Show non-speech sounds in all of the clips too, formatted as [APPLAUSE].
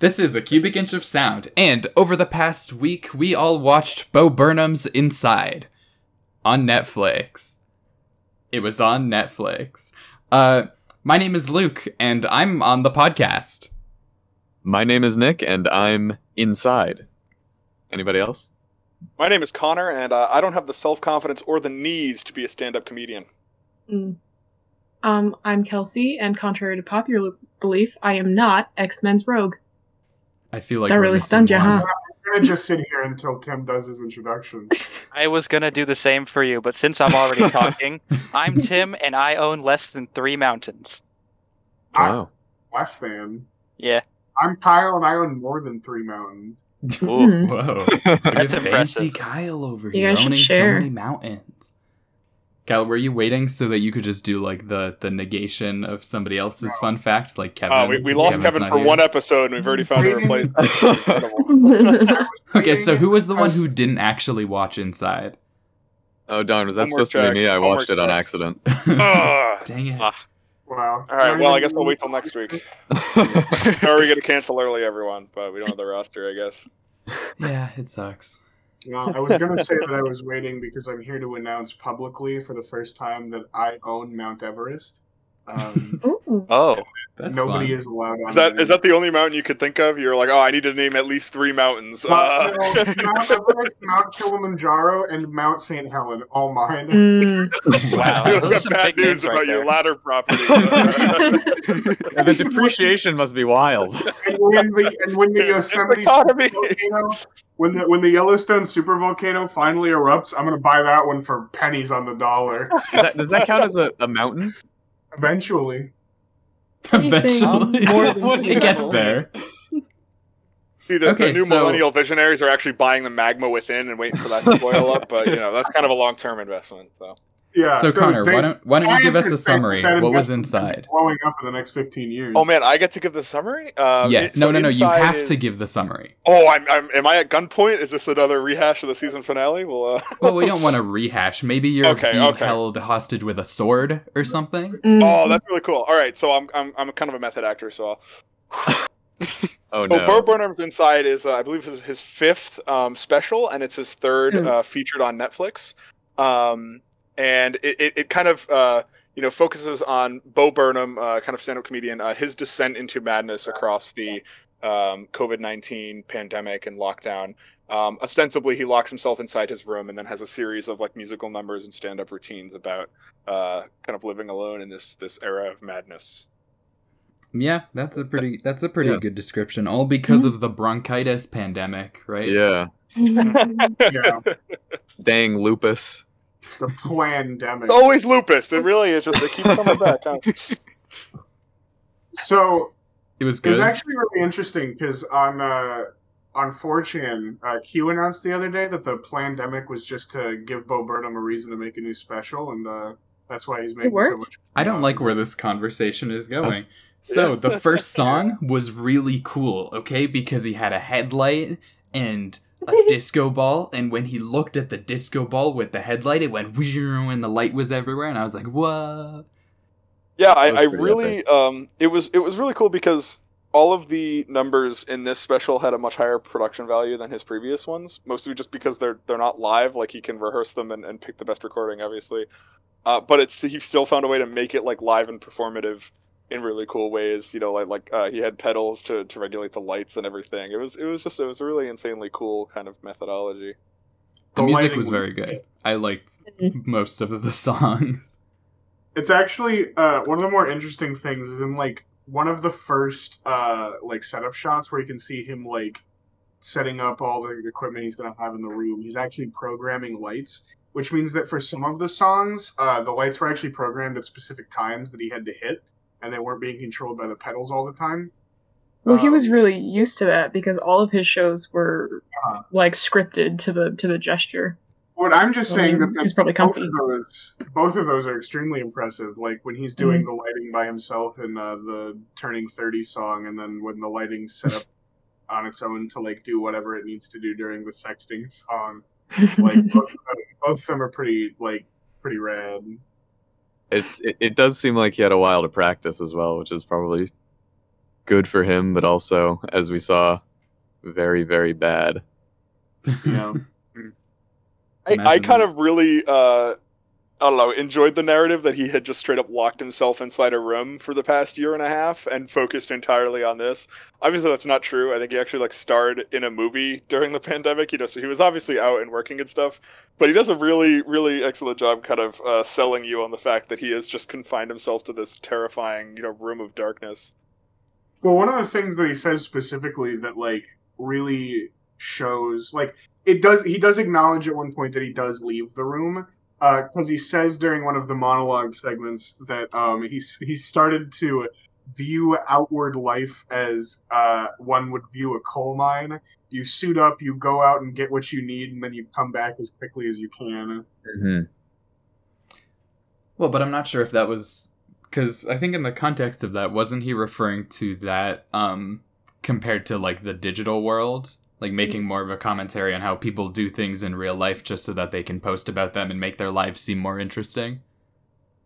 This is a cubic inch of sound, and over the past week, we all watched Bo Burnham's Inside on Netflix. It was on Netflix. Uh, my name is Luke, and I'm on the podcast. My name is Nick, and I'm inside. Anybody else? My name is Connor, and uh, I don't have the self confidence or the needs to be a stand up comedian. Mm. Um, I'm Kelsey, and contrary to popular belief, I am not X Men's Rogue. I feel like That really stunned you, huh? I'm gonna just sit here until Tim does his introduction. [LAUGHS] I was gonna do the same for you, but since I'm already [LAUGHS] talking, I'm Tim and I own less than three mountains. Wow. Less than. Yeah. I'm Kyle, and I own more than three mountains. Ooh. [LAUGHS] Whoa. Hmm. Look at That's fancy impressive. Kyle over You here guys should owning so many mountains. Kyle, were you waiting so that you could just do like the the negation of somebody else's fun fact, like Kevin? Uh, we, we lost Kevin's Kevin for here? one episode, and we've already found a replacement. [LAUGHS] Okay, so who was the one who didn't actually watch Inside? Oh darn, was that Homework supposed to be me? I homework watched it on check. accident. [LAUGHS] Ugh. Dang it. Ah. Wow. All right, well, I guess we'll wait till next week. [LAUGHS] or are we get to cancel early, everyone, but we don't have the roster, I guess. Yeah, it sucks. Well, I was gonna say that I was waiting because I'm here to announce publicly for the first time that I own Mount Everest. Um, [LAUGHS] Oh, That's nobody fun. is allowed on. Is that it is that the only mountain you could think of? You're like, oh, I need to name at least three mountains. Mount, Uh, [LAUGHS] Mount Everest, Mount Kilimanjaro, and Mount St. Helen, all mine. Mm. [LAUGHS] wow. you Those are got bad news right about your there. ladder property. Yeah, the depreciation must be wild. And when the and when the Yosemite volcano, when the when the Yellowstone supervolcano finally erupts, I'm gonna buy that one for pennies on the dollar. Does that, does that count as a, a mountain? Eventually, [LAUGHS] Eventually, More [LAUGHS] than it gets there. See, the, Okay, the new so- millennial visionaries are actually buying the magma within and waiting for that to boil up. But you know, that's kind of a long-term investment. So yeah. So they- Connor, they- why don't why don't you give us a summary? What was inside? Blowing up in the next 15 years. Oh man, I get to give the summary. Um, yeah, it- so no, no, no. You have is- to give the summary. Oh, I'm, I'm. Am I at gunpoint? Is this another rehash of the season finale? Well, uh... [LAUGHS] Well, we don't want to [LAUGHS] rehash. Maybe you're Okay, being okay. held hostage with a sword or something. Mm. oh, that's really cool. All right, so I'm, I'm, I'm kind of a method actor, so. I'll... [LAUGHS] Oh Oh, no. Bo Burnham's Inside is, uh, I believe, his, his fifth um, special, and it's his third Mm. uh, featured on Netflix. Um, and it, it, it kind of, uh, you know, focuses on Bo Burnham, uh, kind of stand-up comedian, uh, his descent into madness across the um, COVID nineteen pandemic and lockdown. Um, ostensibly, he locks himself inside his room and then has a series of like musical numbers and stand-up routines about uh, kind of living alone in this this era of madness. Yeah, that's a pretty that's a pretty Yeah. good description. All because of the bronchitis pandemic, right? Yeah. [LAUGHS] [LAUGHS] yeah, Dang lupus. The pandemic. It's always lupus. It really is just it keeps coming back. Huh? [LAUGHS] So It was good. it was actually really interesting because on uh, on 4chan, uh, Q announced the other day that the pandemic was just to give Bo Burnham a reason to make a new special, and uh, that's why he's making so worked? much. I don't like where this conversation is going. So the [LAUGHS] first song was really cool, okay, because he had a headlight and a disco ball, and when he looked at the disco ball with the headlight, it went and the light was everywhere, and I was like, "What?" Yeah, I, I really um it was it was really cool because all of the numbers in this special had a much higher production value than his previous ones, mostly just because they're they're not live, like he can rehearse them and, and pick the best recording, obviously. Uh, but it's he still found a way to make it like live and performative in really cool ways. You know, like like uh, he had pedals to, to regulate the lights and everything. It was it was just it was a really insanely cool kind of methodology. The The music was very was good. good. I liked most of the [LAUGHS] songs. It's actually uh, one of the more interesting things is in like one of the first uh, like setup shots where you can see him like setting up all the equipment he's gonna have in the room. He's actually programming lights, which means that for some of the songs, uh, the lights were actually programmed at specific times that he had to hit, and they weren't being controlled by the pedals all the time. Well, he Um, was really used to that because all of his shows were Uh-huh. like scripted to the to the gesture. What I'm just saying Um, that the, he's probably both comfy. of those, both of those are extremely impressive. Like when he's Mm-hmm. doing the lighting by himself in uh, the Turning Thirty song, and then when the lighting's set up [LAUGHS] on its own to like do whatever it needs to do during the sexting song. [LAUGHS] Like both, of them, both of them are pretty like pretty rad. It's it, it does seem like he had a while to practice as well, which is probably good for him, but also, as we saw, very very bad. [LAUGHS] You know, I, I kind of really, uh, I don't know, enjoyed the narrative that he had just straight up locked himself inside a room for the past year and a half and focused entirely on this. Obviously, that's not true. I think he actually like starred in a movie during the [LAUGHS] pandemic. You know, So he was obviously out and working and stuff, but he does a really, really excellent job, kind of uh, selling you on the fact that he has just confined himself to this terrifying, you know, room of darkness. Well, one of the things that he says specifically that like really shows like it does he does acknowledge at one point that he does leave the room because he says during one of the monologue segments that um he's he started to view outward life as uh one would view a coal mine. You suit up you go out and get what you need and then you come back as quickly as you can. Mm-hmm. Well, but I'm not sure if that was because I think in the context of that, wasn't he referring to that um, compared to like the digital world, like making more of a commentary on how people do things in real life just so that they can post about them and make their lives seem more interesting?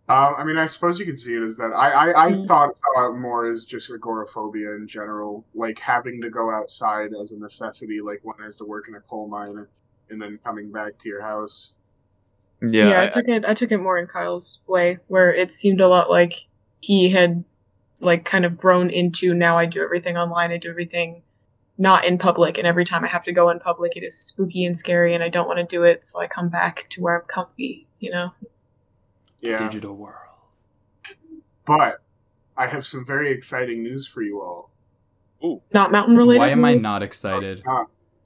Um, I mean, I suppose you could see it as that. I, I, I Mm. thought saw more as just agoraphobia in general, like having to go outside as a necessity, like one has to work in a coal mine and then coming back to your house. Yeah, Yeah, I, I- took it. I took it more in Kyle's way, where it seemed a lot like he had, like, kind of grown into. Now I do everything online. I do everything not in public, and every time I have to go in public, it is spooky and scary, and I don't want to do it. So I come back to where I'm comfy. You know. Yeah, Digital world. but I have some very exciting news for you all. Ooh. Not mountain related. Why am I not excited?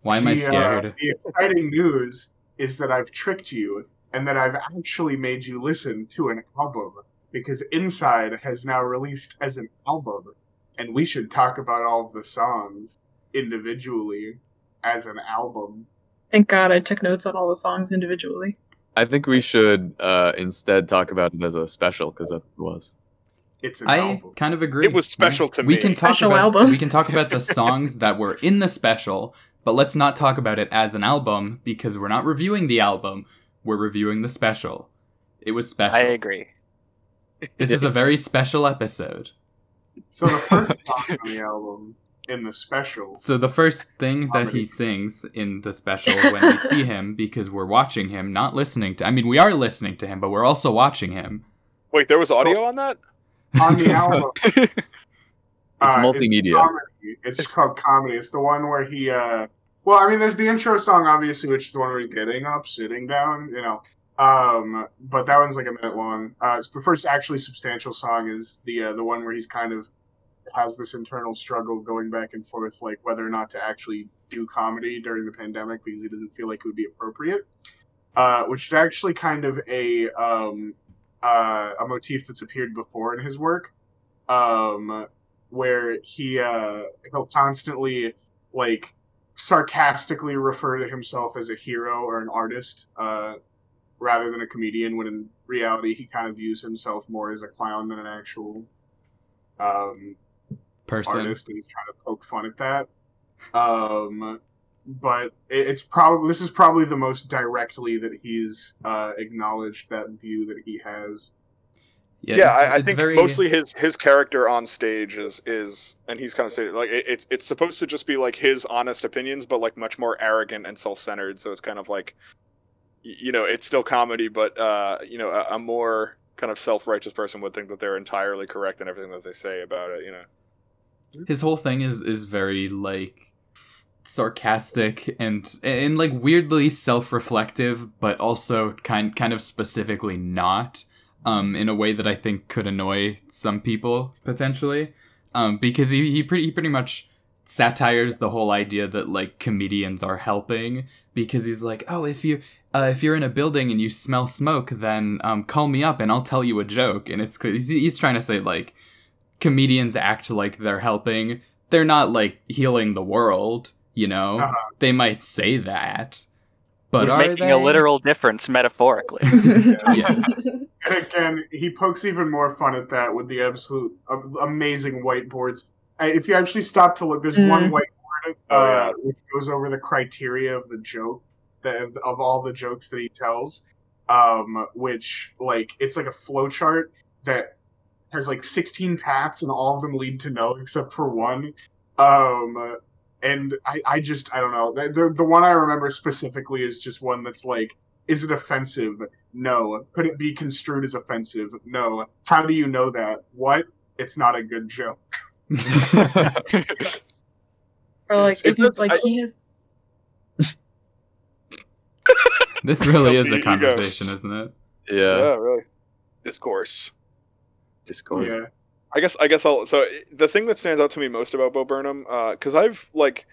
Why am I see, uh, scared? the exciting news is that I've tricked you and that I've actually made you listen to an album because Inside has now released as an album, and we should talk about all of the songs individually as an album. Thank God I took notes on all the songs individually. I think we should uh, instead talk about it as a special because that was. It's an I album. kind of agree. It was special to we me. can talk Special about album. we can talk about the songs that were in the special, but let's not talk about it as an album because we're not reviewing the album. We're reviewing the special. It was special. I agree. This is a very special episode. So the first song on the album in the special. So the first thing that he sings in the special when we see him, [LAUGHS] because we're watching him, not listening to. I mean, we are listening to him, but we're also watching him. Wait, there was audio on that? On the [LAUGHS] album, It's Uh, multimedia. comedy. It's called comedy. It's the one where he. uh Well, I mean, there's the intro song, obviously, which is the one where he's getting up, sitting down. You know, um, but that one's like a minute long. Uh, the first actually substantial song is the uh, the one where he's kind of has this internal struggle going back and forth, like whether or not to actually do comedy during the pandemic because he doesn't feel like it would be appropriate. Uh, which is actually kind of a um, uh, a motif that's appeared before in his work. Um, where he uh he'll constantly like sarcastically refer to himself as a hero or an artist uh rather than a comedian when in reality he kind of views himself more as a clown than an actual um Person. artist and he's trying to poke fun at that um but it, it's probably this is probably the most directly that he's uh acknowledged that view that he has Yeah, it's- I, I think very- mostly his his character on stage is is, and he's kind of saying like it, it's it's supposed to just be like his honest opinions, but like much more arrogant and self centered. So it's kind of like, you know, it's still comedy, but uh, you know, a, a more kind of self righteous person would think that they're entirely correct in everything that they say about it. You know. His whole thing is is very like sarcastic and and like weirdly self-reflective but also kind kind of specifically not um in a way that I think could annoy some people potentially. Um because he he pretty he pretty much satires the whole idea that like comedians are helping because he's like oh if you uh, if you're in a building and you smell smoke then um call me up and I'll tell you a joke. And it's he's, he's trying to say like comedians act like they're helping. They're not like healing the world, you know. Uh-huh. They might say that, but He's are making they? a literal difference metaphorically. [LAUGHS] Yeah. And again, he pokes even more fun at that with the absolute a- amazing whiteboards. If you actually stop to look, there's one Mm. whiteboard uh, Oh, yeah. which goes over the criteria of the joke that of all the jokes that he tells. Um, which like it's like a flow chart that has like 16 paths and all of them lead to no except for one. Um, and I, I just I don't know. The, the the one I remember specifically is just one that's like, is it offensive? No. Could it be construed as offensive? No. How do you know that? What? It's not a good joke. [LAUGHS] Or like It's- if you, it's- like I- he has This really is a conversation, isn't it? yeah. yeah, really. Discourse. Discord. Yeah. I guess I guess I'll so the thing that stands out to me most about Bo Burnham because I've like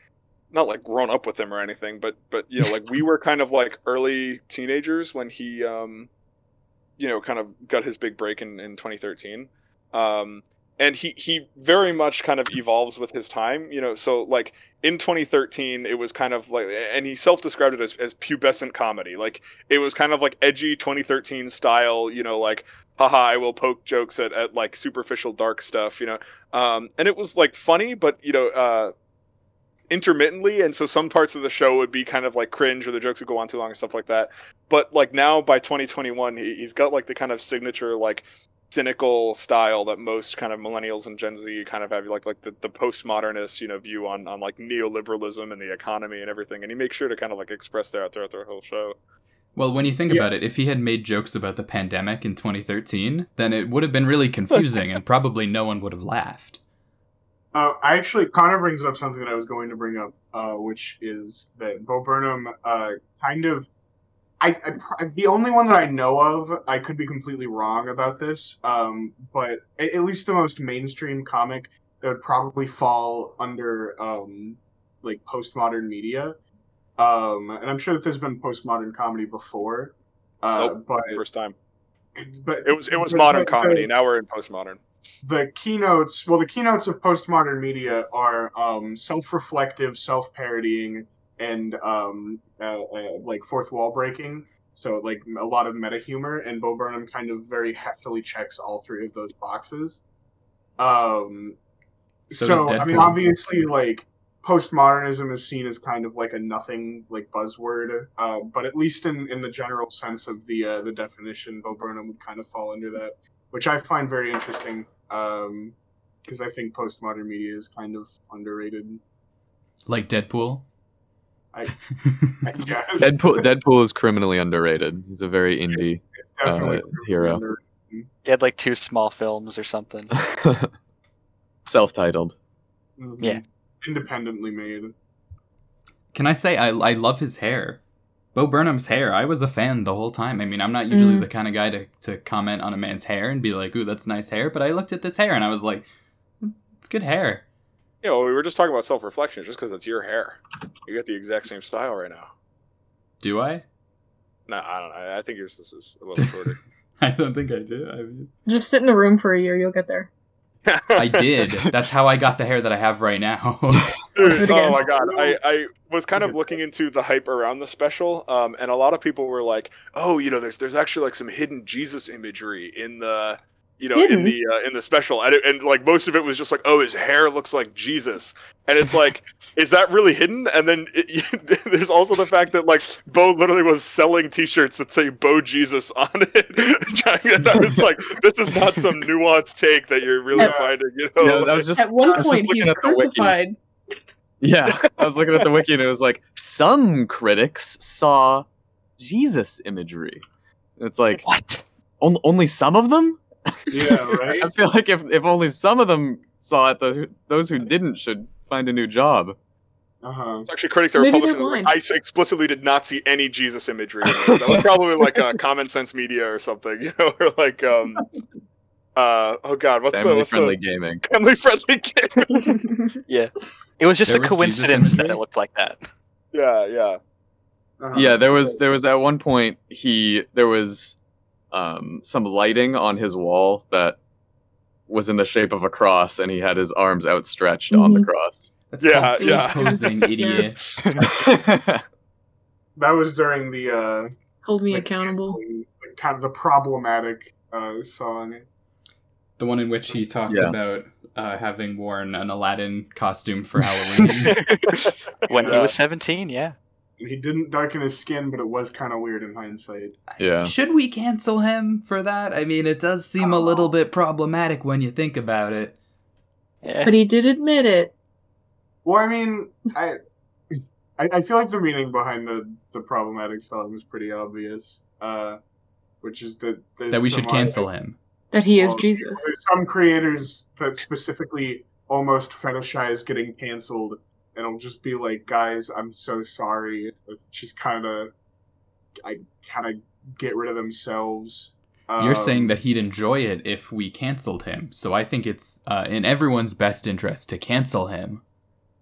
not like grown up with him or anything but but you know like we were kind of like early teenagers when he um you know kind of got his big break in, in 2013 um and he he very much kind of evolves with his time you know so like in 2013 it was kind of like and he self-described it as, as pubescent comedy like it was kind of like edgy 2013 style you know like haha i will poke jokes at, at like superficial dark stuff you know? Um and it was like funny but you know uh intermittently and so some parts of the show would be kind of like cringe or the jokes would go on too long and stuff like that. But like now by 2021 he, he's got like the kind of signature like cynical style that most kind of millennials and gen z kind of have like like the, the postmodernist you know view on on like neoliberalism and the economy and everything and he makes sure to kind of like express that throughout the whole show Well, when you think Yeah. about it, if he had made jokes about the pandemic in 2013, then it would have been really confusing and probably no one would have laughed. Uh, I actually, Connor brings up something that I was going to bring up, uh, which is that Bo Burnham uh, kind of. I, I pr- the only one that I know of, I could be completely wrong about this, um, but at, at least the most mainstream comic that would probably fall under um, like postmodern media. Um, and I'm sure that there's been postmodern comedy before, uh, Nope. but first time. but it was it was modern but- comedy. Now we're in postmodern. The keynotes well the keynotes of postmodern media are um, self-reflective self-parodying and um, uh, uh, like fourth wall breaking. So like a lot of meta humor and bo burnham kind of very heftily checks all three of those boxes. Um, So so, i mean obviously like postmodernism is seen as kind of like a nothing like buzzword uh, but at least in, in the general sense of the uh, the definition bo burnham would kind of fall under that which I find very interesting because I think postmodern media is kind of underrated. Like Deadpool. I- [LAUGHS] I guess. Deadpool Deadpool is criminally underrated. He's a very indie. Uh, hero. underrated. He had like two small films or something. [LAUGHS] Self-titled. Mhm. Yeah. Independently made. Can I say I I love his hair? Bo Burnham's hair. I was a fan the whole time. I mean, I'm not usually Mm. the kind of guy to, to comment on a man's hair and be like, "Ooh, that's nice hair," but I looked at this hair and I was like, "It's good hair." Yeah, know we were just talking about self-reflection just because it's your hair you got the exact same style right now Do I? no i don't know i I think yours is, is a little shorter [LAUGHS] I don't think I do. I mean, just sit in a room for a year, you'll get there. [LAUGHS] I did. That's how I got the hair that I have right now. [LAUGHS] Let's [LAUGHS] do it oh my god I, I was kind of looking into the hype around the special um, and a lot of people were like oh you know there's there's actually like some hidden jesus imagery in the you know in the uh, in the special and, it, and like most of it was just like oh his hair looks like jesus and it's like [LAUGHS] is that really hidden and then it, [LAUGHS] there's also the fact that like bo literally was selling t-shirts that say bo jesus on it [LAUGHS] Trying to- i was like this is not some nuanced take that you're really At- finding you know Yeah, I was just At one I was just point, looking he's at the wiki. crucified. Yeah, I was looking at the wiki and it was like some critics saw Jesus imagery. It's like What? on- only some of them. Yeah, right. I feel like if if only some of them saw it, the, those who didn't should find a new job. Uh huh. It's actually critics that Maybe were they're publishing. I explicitly did not see any Jesus imagery. that was [LAUGHS] probably like uh, Common Sense Media or something, [LAUGHS] you know, or like um, uh, oh god, what's the Family what's friendly the gaming. family friendly [LAUGHS] game? Yeah. It was just There a was coincidence that it looked like that. yeah, yeah. Uh-huh. Yeah, there was there was at one point he there was um, some lighting on his wall that was in the shape of a cross, and he had his arms outstretched on the Mhm. cross. That's Yeah, yeah. T-posing, [LAUGHS] idiot. [LAUGHS] That was during the uh, Hold me the accountable. canceling- kind of the problematic uh, song. The one in which he talked Yeah. about uh, having worn an Aladdin costume for Halloween. [LAUGHS] when he was 17, yeah. And he didn't darken his skin, but it was kind of weird in hindsight. Yeah. Should we cancel him for that? I mean, it does seem a little bit problematic when you think about it. Yeah. But he did admit it. Well, I mean, I, I, I feel like the meaning behind the the problematic song is pretty obvious. Uh, which is that there's That we should cancel uh, him. That he is Well, Jesus. There's some creators that specifically almost fetishize getting canceled, and it'll just be like, guys, I'm so sorry. Just kind of, I kind of get rid of themselves. You're Um, saying that he'd enjoy it if we canceled him, so I think it's uh, in everyone's best interest to cancel him.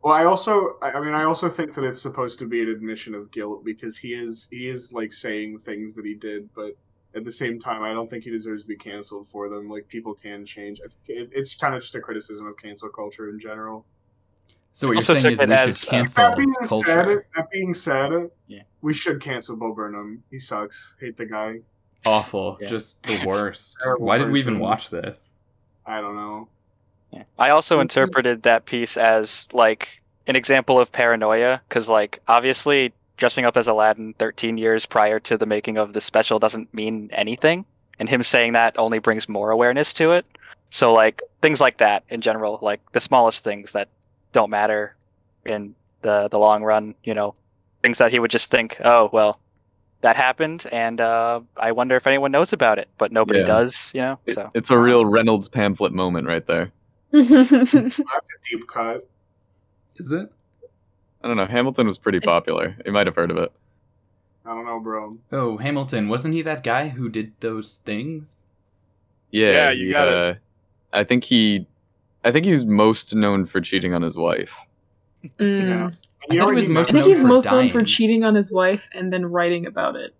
Well, I also, I mean, I also think that it's supposed to be an admission of guilt because he is, he is like saying things that he did, but at the same time, I don't think he deserves to be canceled for them. Like people can change. I think it, it's kind of just a criticism of cancel culture in general. So what you're saying is we as, should uh, cancel that being culture. said, that being said, Yeah. we should cancel Bo Burnham. He sucks. Hate the guy. Awful, Yeah. just the [LAUGHS] worst. Terrible Why did we even watch this? I don't know. Yeah. I also interpreted that piece as like an example of paranoia because, like, obviously dressing up as Aladdin 13 years prior to the making of the special doesn't mean anything, and him saying that only brings more awareness to it. So, like, things like that in general, like the smallest things that don't matter in the the long run, you know, things that he would just think, oh well, that happened, and uh, I wonder if anyone knows about it, but nobody Yeah. does, you know. It- So it's a real Reynolds pamphlet moment right there. [LAUGHS] That's a deep cut. Is it? I don't know. Hamilton was pretty popular. You might have heard of it. I don't know, bro. Oh, Hamilton, wasn't he that guy who did those things? Yeah, Yeah, you he, got it. uh, I think he, I think he's most known for cheating on his wife. Mm. Yeah. I thought he was I think he's for most known for cheating on his wife and then writing about it.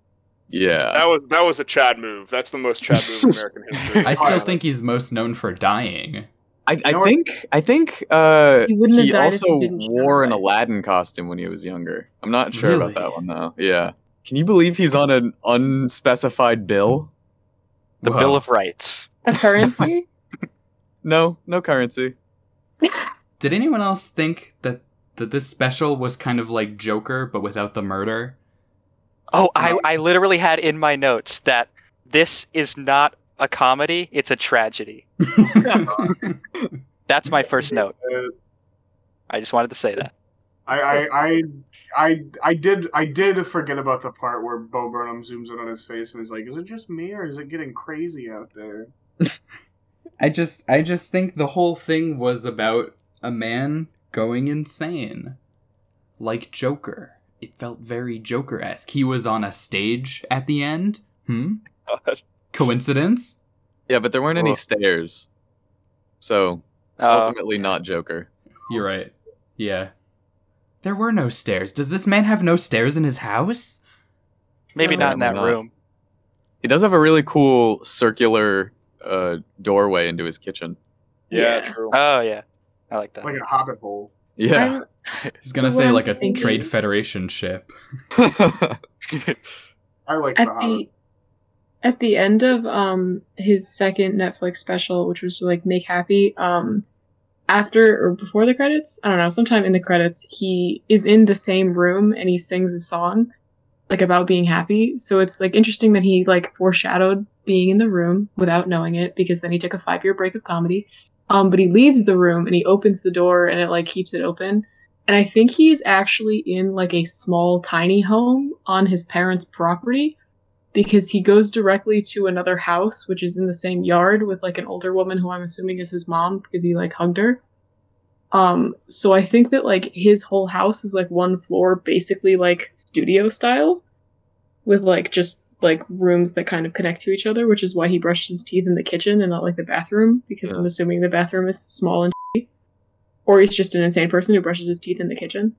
Yeah, That was that was a Chad move. That's the most Chad move in [LAUGHS] American history. I still think he's most known for dying. I, I what? think I think uh, He he died he also didn't cheat on his wore an. Aladdin costume when he was younger. I'm not sure Really? about that one though. Yeah, can you believe he's on an unspecified bill? the Whoa. Bill of Rights. A currency? [LAUGHS] No, no currency. Did anyone else think that that this special was kind of like Joker but without the murder? Oh, I, I literally had in my notes that this is not a comedy, it's a tragedy. [LAUGHS] That's my first note. I just wanted to say that. I, I, I, I, I did, I did forget about the part where Bo Burnham zooms in on his face and is like, "Is it just me or is it getting crazy out there?" [LAUGHS] I just I just think the whole thing was about a man going insane. Like Joker. It felt very Joker-esque. He was on a stage at the end. Hmm? God. Coincidence? Yeah, but there weren't any Ugh. stairs, so Uh, ultimately not Joker. You're right. Yeah. There were no stairs. Does this man have no stairs in his house? maybe not in that not. room. He does have a really cool circular uh, doorway into his kitchen. yeah, Yeah. true. Oh, yeah. I like that. Like a hobbit hole. Yeah. [LAUGHS] He's gonna say what I'm like a thinking- trade federation ship. [LAUGHS] I like the at hobbit. the at the end of um his second Netflix special, which was like Make Happy, um after or before the credits, I don't know, sometime in the credits, he is in the same room and he sings a song like about being happy. So it's like interesting that he like foreshadowed being in the room without knowing it because then he took a 5-year break of comedy. Um but he leaves the room and he opens the door and it like keeps it open. And I think he's actually in like a small tiny home on his parents' property because he goes directly to another house which is in the same yard with like an older woman who I'm assuming is his mom because he like hugged her. Um so I think that like his whole house is like one floor basically like studio style with like just like rooms that kind of connect to each other, which is why he brushes his teeth in the kitchen and not like the bathroom because I'm assuming the bathroom is small and shitty. or he's just an insane person who brushes his teeth in the kitchen.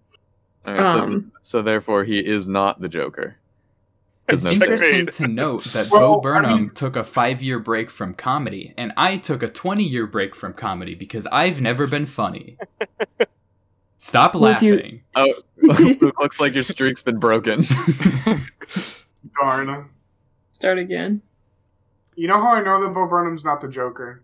All right, so, Um, so therefore, he is not the Joker. It's no interesting to note that [LAUGHS] Well, Bo I Burnham mean- took a five year break from comedy, and I took a 20 year break from comedy because I've never been funny. Stop Well, if you- laughing. Oh, Luke, [LAUGHS] [LAUGHS] looks like your streak's been broken. Darn. Start again. You know how I know that Bo Burnham's not the Joker?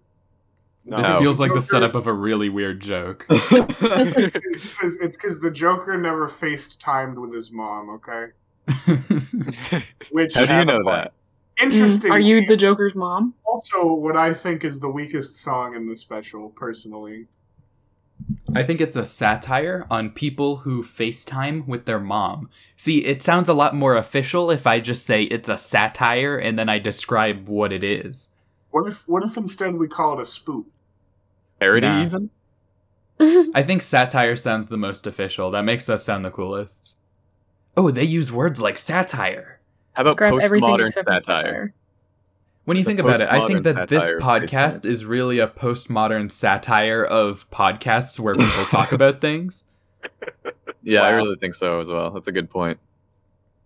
No. This feels like the setup of a really weird joke. It's it's because the Joker never FaceTimed with his mom. Okay, [LAUGHS] which How do you know that? interesting. Mm, Are you the Joker's mom? also what I think is the weakest song in the special? Personally, I think it's a satire on people who FaceTime with their mom. See, it sounds a lot more official if I just say it's a satire and then I describe what it is. what if what if instead we call it a spoof? Parody Nah. even? [LAUGHS] I think satire sounds the most official. That makes us sound the coolest. Oh, they use words like satire. How about Describe everything postmodern except for satire? When you It's think about it, I think that this podcast is really a postmodern satire of podcasts where people talk [LAUGHS] about things. Yeah, I really think so as well. That's a good point.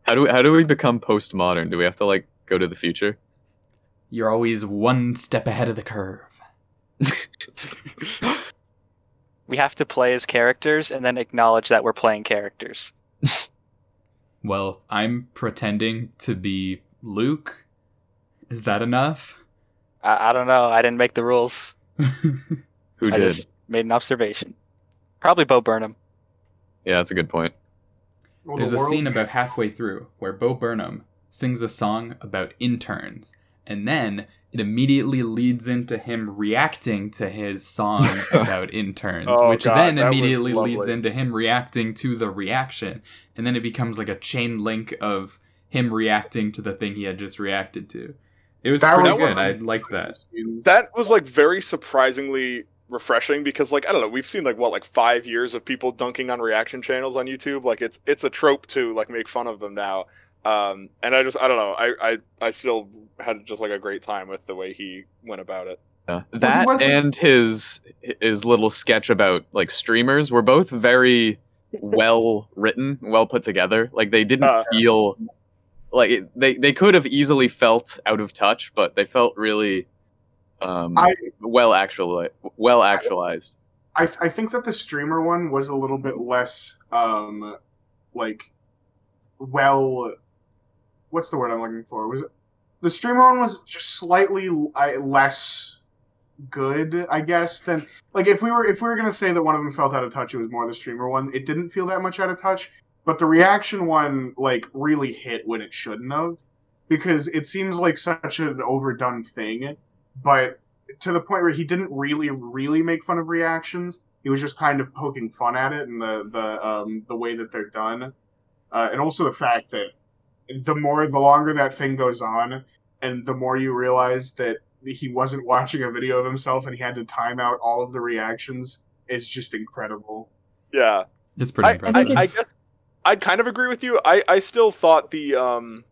How do we, how do we become postmodern? Do we have to like go to the future? You're always one step ahead of the curve. [LAUGHS] We have to play as characters and then acknowledge that we're playing characters. [LAUGHS] Well, I'm pretending to be Luke. Is that enough? I, I don't know. I didn't make the rules. [LAUGHS] Who I did? just made an observation. Probably Bo Burnham. Yeah, that's a good point. Well, There's the a world- scene about halfway through where Bo Burnham sings a song about interns, and then it immediately leads into him reacting to his song [LAUGHS] about interns, Oh, which God, then immediately leads into him reacting to the reaction, and then it becomes like a chain link of him reacting to the thing he had just reacted to. It was That pretty was good. I liked that. that was like very surprisingly refreshing because like I don't know, we've seen like what like five years of people dunking on reaction channels on YouTube. Like it's it's a trope to like make fun of them now. Um, and I just I don't know, I, I I still had just like a great time with the way he went about it. Yeah. That wasn't- and his his little sketch about like streamers were both very well written, well put together. Like they didn't Uh. feel like it, they they could have easily felt out of touch, but they felt really um I- well actually well actualized. I I think that the streamer one was a little bit less um like well what's the word I'm looking for? Was it the streamer one was just slightly I, less good, I guess, than like if we were if we were gonna say that one of them felt out of touch, it was more the streamer one. It didn't feel that much out of touch, but the reaction one like really hit when it shouldn't have, because it seems like such an overdone thing, but to the point where he didn't really really make fun of reactions. He was just kind of poking fun at it and the the um the way that they're done, uh, and also the fact that the more the longer that thing goes on, and the more you realize that he wasn't watching a video of himself and he had to time out all of the reactions is just incredible. Yeah. It's pretty I, impressive. I, I guess I'd kind of agree with you. I, I still thought the um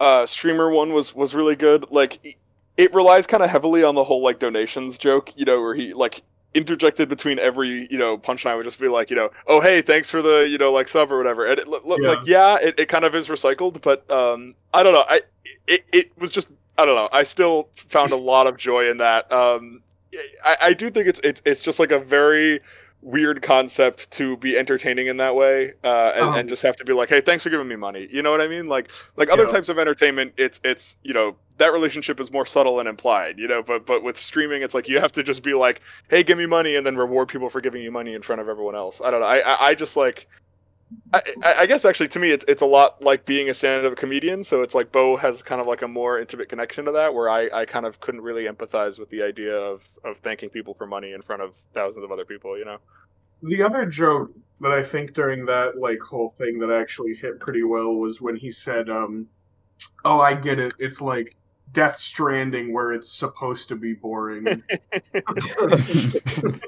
uh streamer one was was really good. Like it- it relies kind of heavily on the whole like donations joke, you know, where he like interjected between every you know punchline would just be like you know oh hey thanks for the you know like sub or whatever and it, li- Yeah. like yeah it, it kind of is recycled but um i don't know i it, it was just i don't know i still found a [LAUGHS] lot of joy in that um i, I do think it's it's it's just like a very weird concept to be entertaining in that way uh and, Um. and just have to be like hey thanks for giving me money you know what i mean like like other Yeah. types of entertainment it's it's you know that relationship is more subtle and implied you know but but with streaming it's like you have to just be like hey give me money and then reward people for giving you money in front of everyone else. I don't know. I i, I just like I, I guess actually to me it's it's a lot like being a stand-up comedian so it's like bo has kind of like a more intimate connection to that where i i kind of couldn't really empathize with the idea of of thanking people for money in front of thousands of other people you know? The other joke that I think during that like whole thing that actually hit pretty well was when he said, um, "Oh, I get it. It's like Death Stranding where it's supposed to be boring." [LAUGHS] [LAUGHS]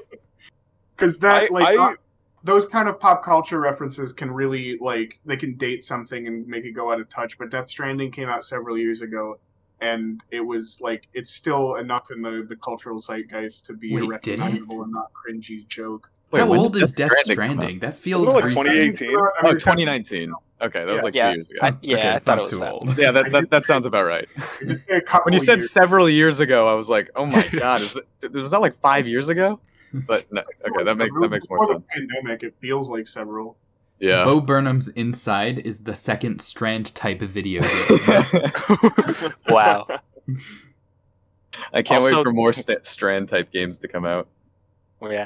Because that I- like I- those kind of pop culture references can really like they can date something and make it go out of touch. But Death Stranding came out several years ago. And it was like it's still enough in the, the cultural zeitgeist to be Wait, a recognizable and not cringy joke. How old is Death come Stranding? That feels like 2018? Oh, 2019. Okay, that was Yeah. like Yeah. two years ago. I- Okay, yeah, I it's thought not it was too that. old. yeah, that, that that sounds about right. [LAUGHS] When you said years. several years ago, I was like, "Oh my [LAUGHS] god, is it, was that like five years ago?" But no, okay, that makes that makes more sense. Pandemic, it feels like several. Yeah. Bo Burnham's Inside is the second Strand type of video game. [LAUGHS] Wow. I can't wait for more st- Strand type games to come out. Oh, yeah.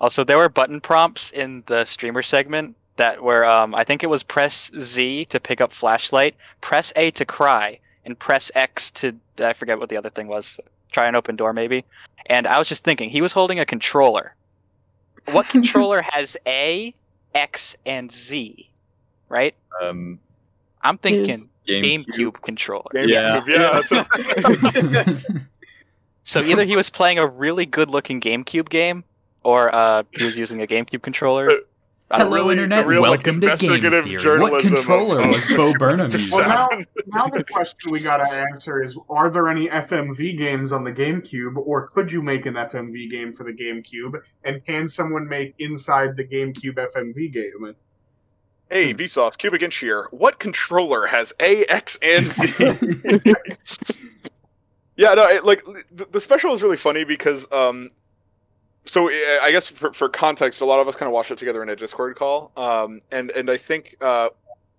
Also, there were button prompts in the streamer segment that were, um, I think it was press Z to pick up flashlight, press A to cry, and press X to, I forget what the other thing was, try an open door maybe. And I was just thinking, he was holding a controller. What [LAUGHS] controller has A, X, and Z? Right? Um, I'm thinking GameCube. GameCube controller. Yeah. yeah. That's a- [LAUGHS] So either he was playing a really good looking GameCube game, or uh, he was using a GameCube controller. I don't Hello, really- Internet. the real, like, Welcome to Game investigative Theory. What controller was Bo Burnham using? Well, now, now the question we gotta answer is: Are there any FMV games on the GameCube, or could you make an FMV game for the GameCube? And can someone make inside the GameCube FMV game? Hey, Vsauce, Cubic Inch here. What controller has A, X, and Z? [LAUGHS] [LAUGHS] yeah, no, it, like the, the special is really funny because, um, so uh, I guess for, for context, a lot of us kind of watched it together in a Discord call, um, and and I think, uh,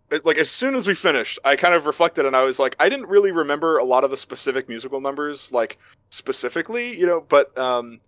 it, like as soon as we finished, I kind of reflected and I was like, I didn't really remember a lot of the specific musical numbers, like specifically, you know, but um,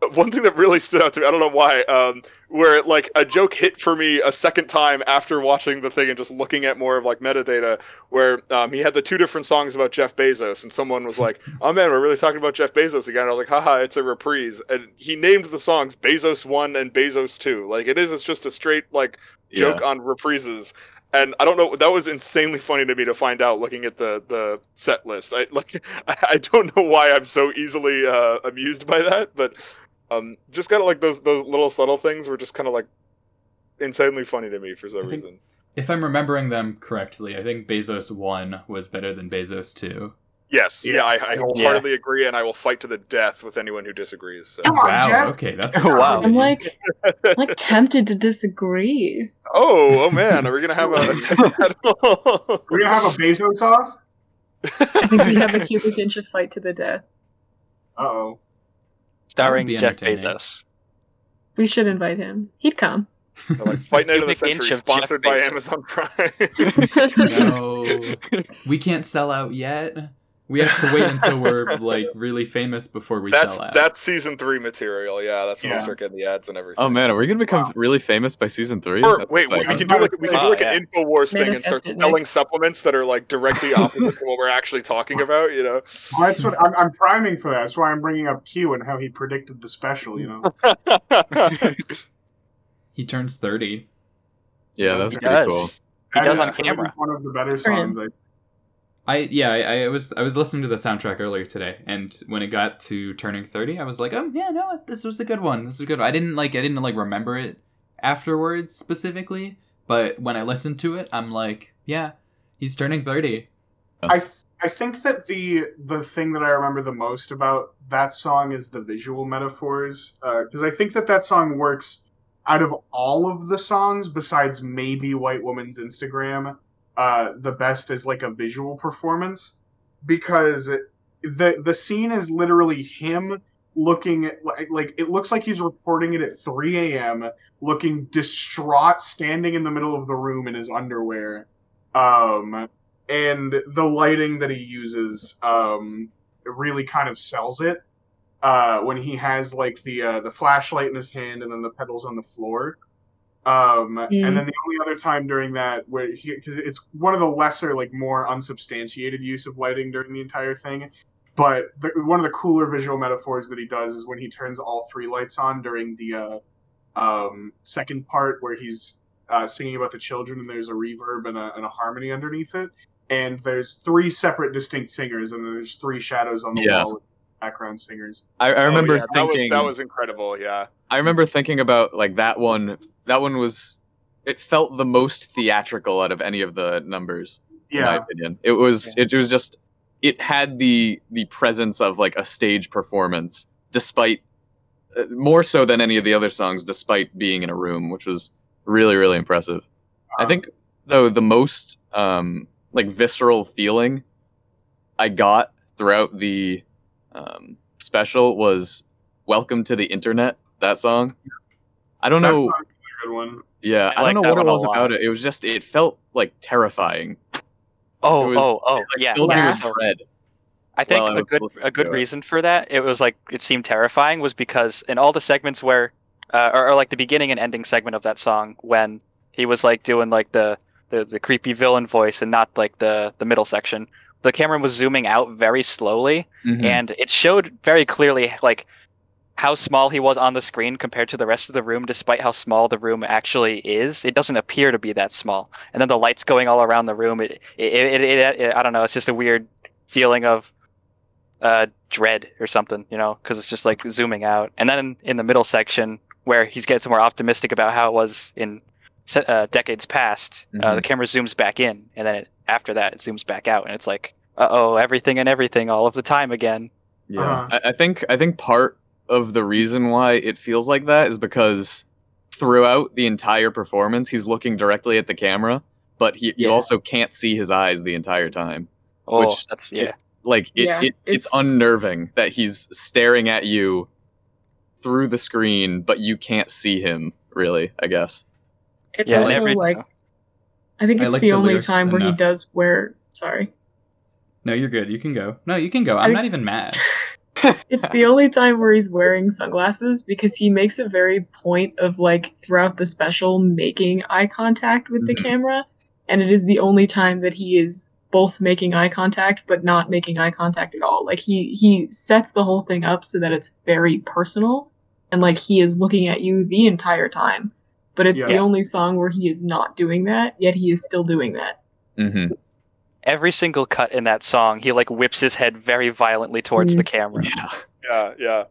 [LAUGHS] one thing that really stood out to me, I don't know why, um, where like a joke hit for me a second time after watching the thing and just looking at more of like metadata, where um, he had the two different songs about Jeff Bezos, and someone was like, [LAUGHS] "Oh man, we're really talking about Jeff Bezos again." I was like, "Haha, it's a reprise," and he named the songs Bezos One and Bezos Two. Like it is, it's just a straight like joke on reprises. And I don't know. That was insanely funny to me to find out looking at the the set list. I like. I, [LAUGHS] I don't know why I'm so easily uh, amused by that, but um, just kind of like those those little subtle things were just kind of like insanely funny to me for some think- reason. If I'm remembering them correctly, I think Bezos 1 was better than Bezos 2. Yes, yeah, Yeah. I, I wholeheartedly agree, and I will fight to the death with anyone who disagrees. So. Come on, wow, Jeff. okay, that's Oh, wow. I'm like, like tempted to disagree. Oh, oh man, are we gonna have a? [LAUGHS] [LAUGHS] are We're gonna have a Bezos off. I think we have a [LAUGHS] cubic inch of fight to the death. Uh oh. Starring be Jeff entertaining. Bezos. We should invite him. He'd come. like [LAUGHS] Fight Night of the Century, of sponsored by Amazon Prime. [LAUGHS] No, we can't sell out yet. We have to wait until we're [LAUGHS] like really famous before we that's sell out. that's season three material. Yeah, that's when we Yeah. start getting the ads and everything. Oh man, are we gonna become really famous by season three? Or That's wait, we can do like we can do like Wow, an Infowars thing and start it, Nick. selling supplements that are like directly opposite to what we're actually talking about. You know. Well, that's what I'm, I'm priming for. That. That's why I'm bringing up Q and how he predicted the special. You know. [LAUGHS] he turns 30. yeah, that's He pretty does. cool. He That does on camera. One of the better songs. I I yeah, I, I was I was listening to the soundtrack earlier today, and when it got to turning thirty, I was like, oh yeah, no, this was a good one. This was good. One. I didn't like I didn't like remember it afterwards specifically, but when I listened to it, I'm like, yeah, he's turning thirty. I th- I think that the the thing that I remember the most about that song is the visual metaphors uh, because I think that that song works out of all of the songs besides maybe White Woman's Instagram uh, the best as like a visual performance because the the scene is literally him looking at like, like it looks like he's reporting it at 3 a.m looking distraught standing in the middle of the room in his underwear um and the lighting that he uses um really kind of sells it uh when he has like the uh the flashlight in his hand and then the pedals on the floor um Mm. and then the only other time during that where he because it's one of the lesser like more unsubstantiated use of lighting during the entire thing but the, one of the cooler visual metaphors that he does is when he turns all three lights on during the uh um second part where he's uh, singing about the children and there's a reverb and a, and a harmony underneath it and there's three separate distinct singers and there's three shadows on the Yeah. wall background singers I, I Oh, remember yeah, that was- thinking that was, incredible. Yeah. I remember thinking about like that one. That one was. It felt the most theatrical out of any of the numbers, in my yeah opinion. It was. It was just. It had the the presence of like a stage performance, despite uh, more so than any of the other songs, despite being in a room, which was really really impressive. I Uh, think though the most um, like visceral feeling I got throughout the um, special was "Welcome to the Internet." That song. I don't know. Good one Yeah, I I, like don't know what it was about it. It was just it felt like terrifying. Oh, was- oh, oh, Like, yeah. filled me yeah. with dread. I think Well, I a good a good to it. reason for that it was like it seemed terrifying was because in all the segments where uh, or, or like the beginning and ending segment of that song when he was like doing like the, the the creepy villain voice and not like the the middle section the camera was zooming out very slowly Mhm. and it showed very clearly like how small he was on the screen compared to the rest of the room despite how small the room actually is it doesn't appear to be that small and then the lights going all around the room it it, it, it, it i don't know it's just a weird feeling of uh dread or something you know because it's just like zooming out and then in the middle section where he's getting more optimistic about how it was in uh, decades past uh, Mhm. the camera zooms back in and then it, after that it zooms back out and it's like uh-oh everything and everything all of the time again Yeah, Uh-huh. I, I think I think part of the reason why it feels like that is because throughout the entire performance, he's looking directly at the camera, but he you also can't see his eyes the entire time. oh Which- that's yeah Like it, Yeah, it it's, it's- unnerving that he's staring at you through the screen, but you can't see him. Really, I guess. It's Yeah, also every- like I think I it's like the, the only lyrics time where he does wear sorry. No, you're good. You can go. No, you can go. I'm I- not even mad. [LAUGHS] It's the only time where he's wearing sunglasses because he makes a very point of like throughout the special making eye contact with the Mhm. camera, and it is the only time that he is both making eye contact but not making eye contact at all. Like he he sets the whole thing up so that it's very personal and like he is looking at you the entire time. But it's the only song where he is not doing that, yet he is still doing that. Mm-hmm. Every single cut in that song he like whips his head very violently towards Mm. the camera Yeah. Yeah, yeah.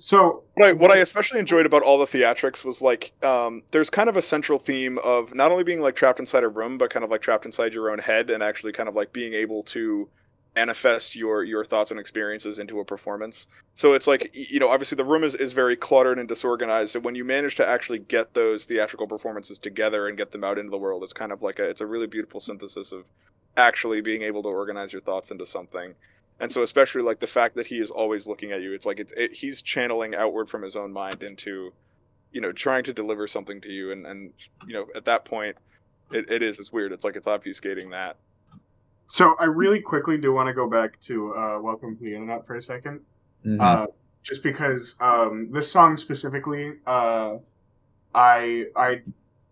So What I, what I especially enjoyed about all the theatrics was like um, there's kind of a central theme of not only being like trapped inside a room, but kind of like trapped inside your own head, and actually kind of like being able to manifest your your thoughts and experiences into a performance. So it's like you know obviously the room is, is very cluttered and disorganized, and when you manage to actually get those theatrical performances together and get them out into the world, it's kind of like a it's a really beautiful synthesis of actually being able to organize your thoughts into something. And so, especially like the fact that he is always looking at you, it's like it's it, he's channeling outward from his own mind into, you know, trying to deliver something to you. And and you know, at that point, it, it is it's weird. It's like it's obfuscating that. so I really quickly do want to go back to uh, Welcome to the Internet for a 2nd Mhm. uh, just because um, this song specifically, uh, I I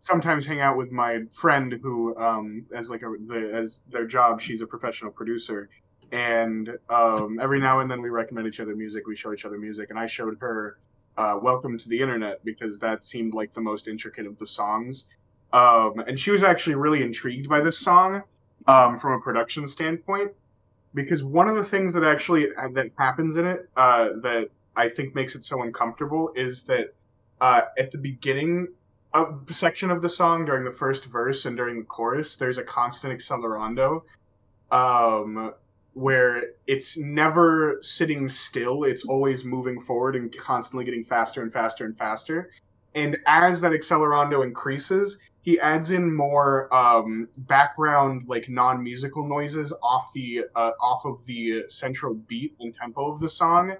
sometimes hang out with my friend who, um, as like a, the, as their job, she's a professional producer, and um, every now and then we recommend each other music. We show each other music, and I showed her uh, "Welcome to the Internet" because that seemed like the most intricate of the songs, um, and she was actually really intrigued by this song um, from a production standpoint because one of the things that actually uh, that happens in it uh, that I think makes it so uncomfortable is that uh, at the beginning the section of the song, during the first verse and during the chorus, there's a constant accelerando, um, where it's never sitting still; it's always moving forward and constantly getting faster and faster and faster. And as that accelerando increases, he adds in more um, background like non-musical noises off the uh, off of the central beat and tempo of the song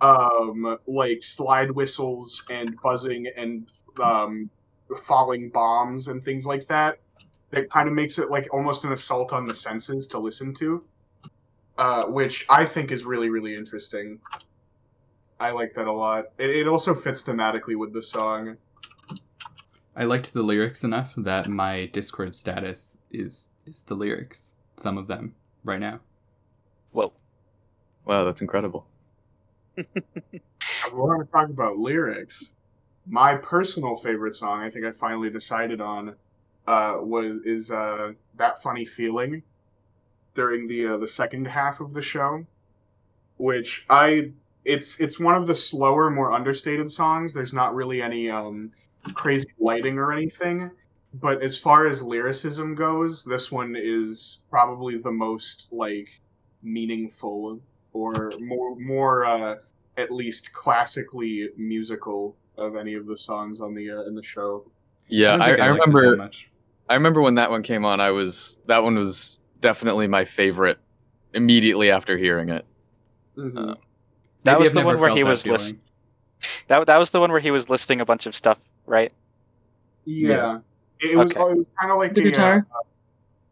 um, like slide whistles and buzzing and um, falling bombs and things like that that kind of makes it like almost an assault on the senses to listen to uh, which i think is really really interesting i like that a lot it, it also fits thematically with the song I liked the lyrics enough that my Discord status is is the lyrics. Some of them right now. whoa Wow, that's incredible. [LAUGHS] I want to talk about lyrics. My personal favorite song, I think I finally decided on, uh, was is uh, that funny feeling during the uh, the second half of the show, which I it's it's one of the slower, more understated songs. There's not really any um, crazy lighting or anything, but as far as lyricism goes, this one is probably the most like meaningful or more more uh, at least classically musical of any of the songs on the uh, in the show. Yeah, don't I, think I liked it that remember. much. I remember when that one came on. I was that one was definitely my favorite immediately after hearing it. Uh, That Maybe was I've the one where he was feeling. list- that, that was the one where he was listing a bunch of stuff right yeah, it, it was, Okay. was kind of like The a, uh, guitar?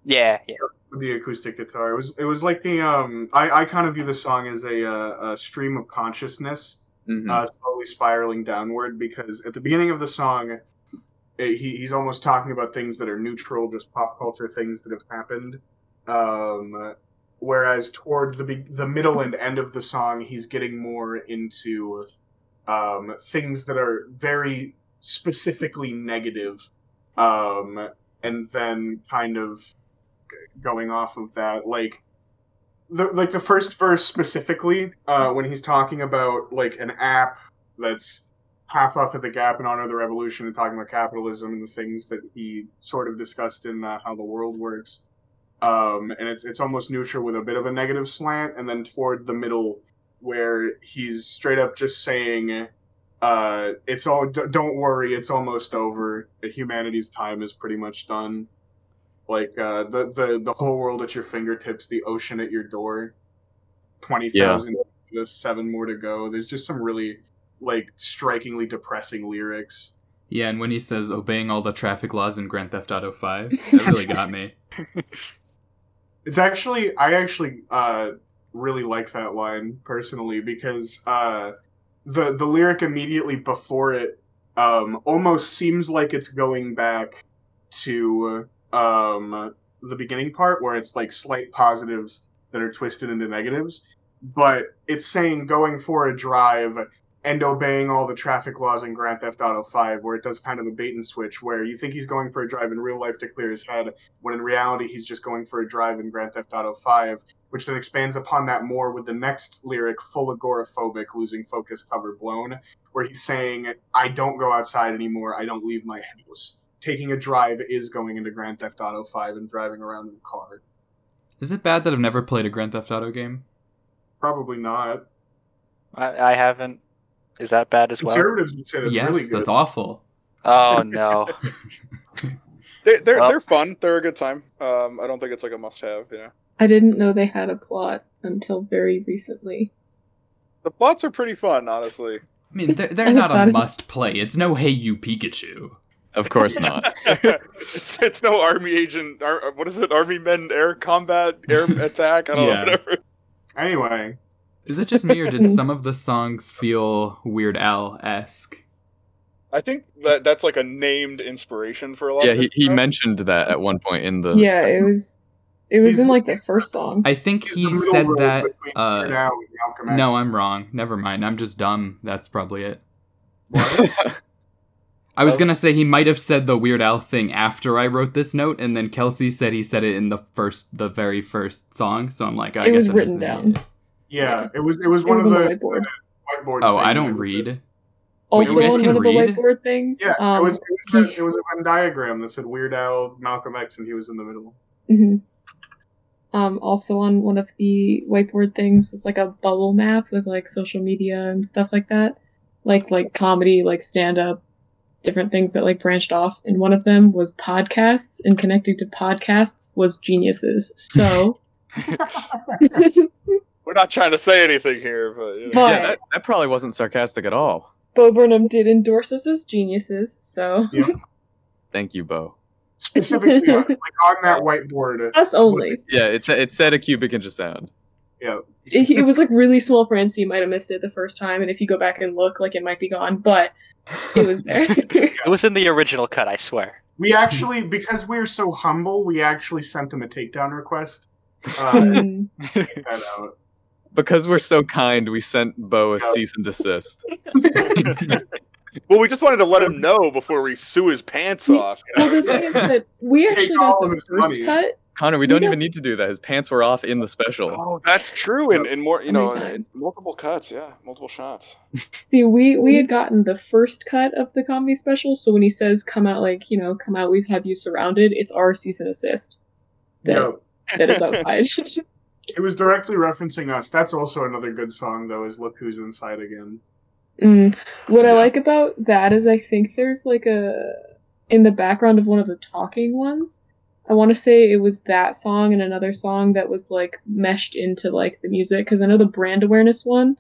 Yeah, yeah. the acoustic guitar. It was it was like the um I, I kind of view the song as a uh, a stream of consciousness Mhm. uh, slowly spiraling downward because at the beginning of the song it, he, he's almost talking about things that are neutral, just pop culture things that have happened. Um, whereas toward the the middle and end of the song, he's getting more into um, things that are very specifically negative, um, and then kind of going off of that, like the like the first verse specifically, uh, when he's talking about like an app that's half off at the gap and honor of the revolution and talking about capitalism and the things that he sort of discussed in uh, how the world works um, and it's it's almost neutral with a bit of a negative slant and then toward the middle where he's straight up just saying uh, it's all d- don't worry it's almost over humanity's time is pretty much done like uh, the, the the whole world at your fingertips the ocean at your door 20,000 just seven more to go there's just some really like strikingly depressing lyrics. Yeah, and when he says obeying all the traffic laws in Grand Theft Auto 5, [LAUGHS] that really got me. [LAUGHS] It's actually I actually uh really like that line personally because uh the the lyric immediately before it um almost seems like it's going back to um the beginning part where it's like slight positives that are twisted into negatives but it's saying going for a drive and obeying all the traffic laws in Grand Theft Auto 5 where it does kind of a bait and switch where you think he's going for a drive in real life to clear his head when in reality he's just going for a drive in Grand Theft Auto 5 which then expands upon that more with the next lyric full agoraphobic losing focus cover blown where he's saying I don't go outside anymore. I don't leave my house taking a drive is going into Grand Theft Auto 5 and driving around in a car Is it bad that I've never played a Grand Theft Auto game? probably not I, I haven't. Is that bad as well? conservatives would say that's yes, really good that's awful. Oh no. [LAUGHS] They, they're Well- they're fun. They're a good time. Um, I don't think it's like a must-have. You know, I didn't know they had a plot until very recently. the plots are pretty fun, honestly. I mean, they're, they're I not a must play. It's no Hey You Pikachu. Of course not. [LAUGHS] it's it's no army agent. Ar, what is it? Army men air combat air [LAUGHS] attack. I don't Yeah. know. Whatever. anyway Is it just me, or did [LAUGHS] some of the songs feel Weird Al esque? I think that that's like a named inspiration for a lot. yeah, of he, he mentioned that at one point in the. yeah, it was. It was He's- in like the first song. I think he said that. Uh, Weird Al and Malcolm X. no, I'm wrong. Never mind. I'm just dumb. That's probably it. What? I was gonna say he might have said the Weird Al thing after I wrote this note, and then Kelsey said he said it in the first, the very first song. So I'm like, I It guess was I'm written just down. idiot. Yeah, it was it was It one was of on the the whiteboard. whiteboard. Oh, I things. don't It read. Also on one of the read? whiteboard things. Yeah, um, it was it was, he- a, it was a Venn diagram that said Weird Al, Malcolm X, and he was in the middle. mhm. Um, also on one of the whiteboard things was like a bubble map with like social media and stuff like that, like like comedy, like stand up, different things that like branched off. And one of them was podcasts, and connecting to podcasts was geniuses. So. [LAUGHS] We're not trying to say anything here, but, you know. But- yeah, that, that probably wasn't sarcastic at all. Bo Burnham did endorse us as geniuses, so Thank you, Bo. Specifically, on- like on that whiteboard. us only. Yeah, it's said it said a cubic inch of sound. Yeah, It, it was like really small print, so you might have missed it the first time, and if you go back and look, like it might be gone, but it was there. [LAUGHS] [LAUGHS] It was in the original cut, I swear. we actually because we're so humble, we actually sent them a takedown request. Uh, [LAUGHS] Mm, check that out. Because we're so kind, we sent Bo a cease and desist. Well, we just wanted to let him know before we sue his pants off. you well, the thing is that we actually all got the first money. cut. Connor, we We don't got- even need to do that. His pants were off in the special. Oh, [LAUGHS] that's true. In, in more, you know, many in times? multiple cuts. Yeah, multiple shots. [LAUGHS] See, we we had gotten the first cut of the comedy special, so when he says "come out," like you know, "come out," we've you surrounded. It's our cease and assist that Yeah, that is [LAUGHS] outside. it was directly referencing us. That's also another good song, though. Is "Look Who's Inside Again." Mm. What I like about that is I think there's like a in the background of one of the talking ones. I want to say it was that song and another song that was like meshed into like the music because I know the brand awareness one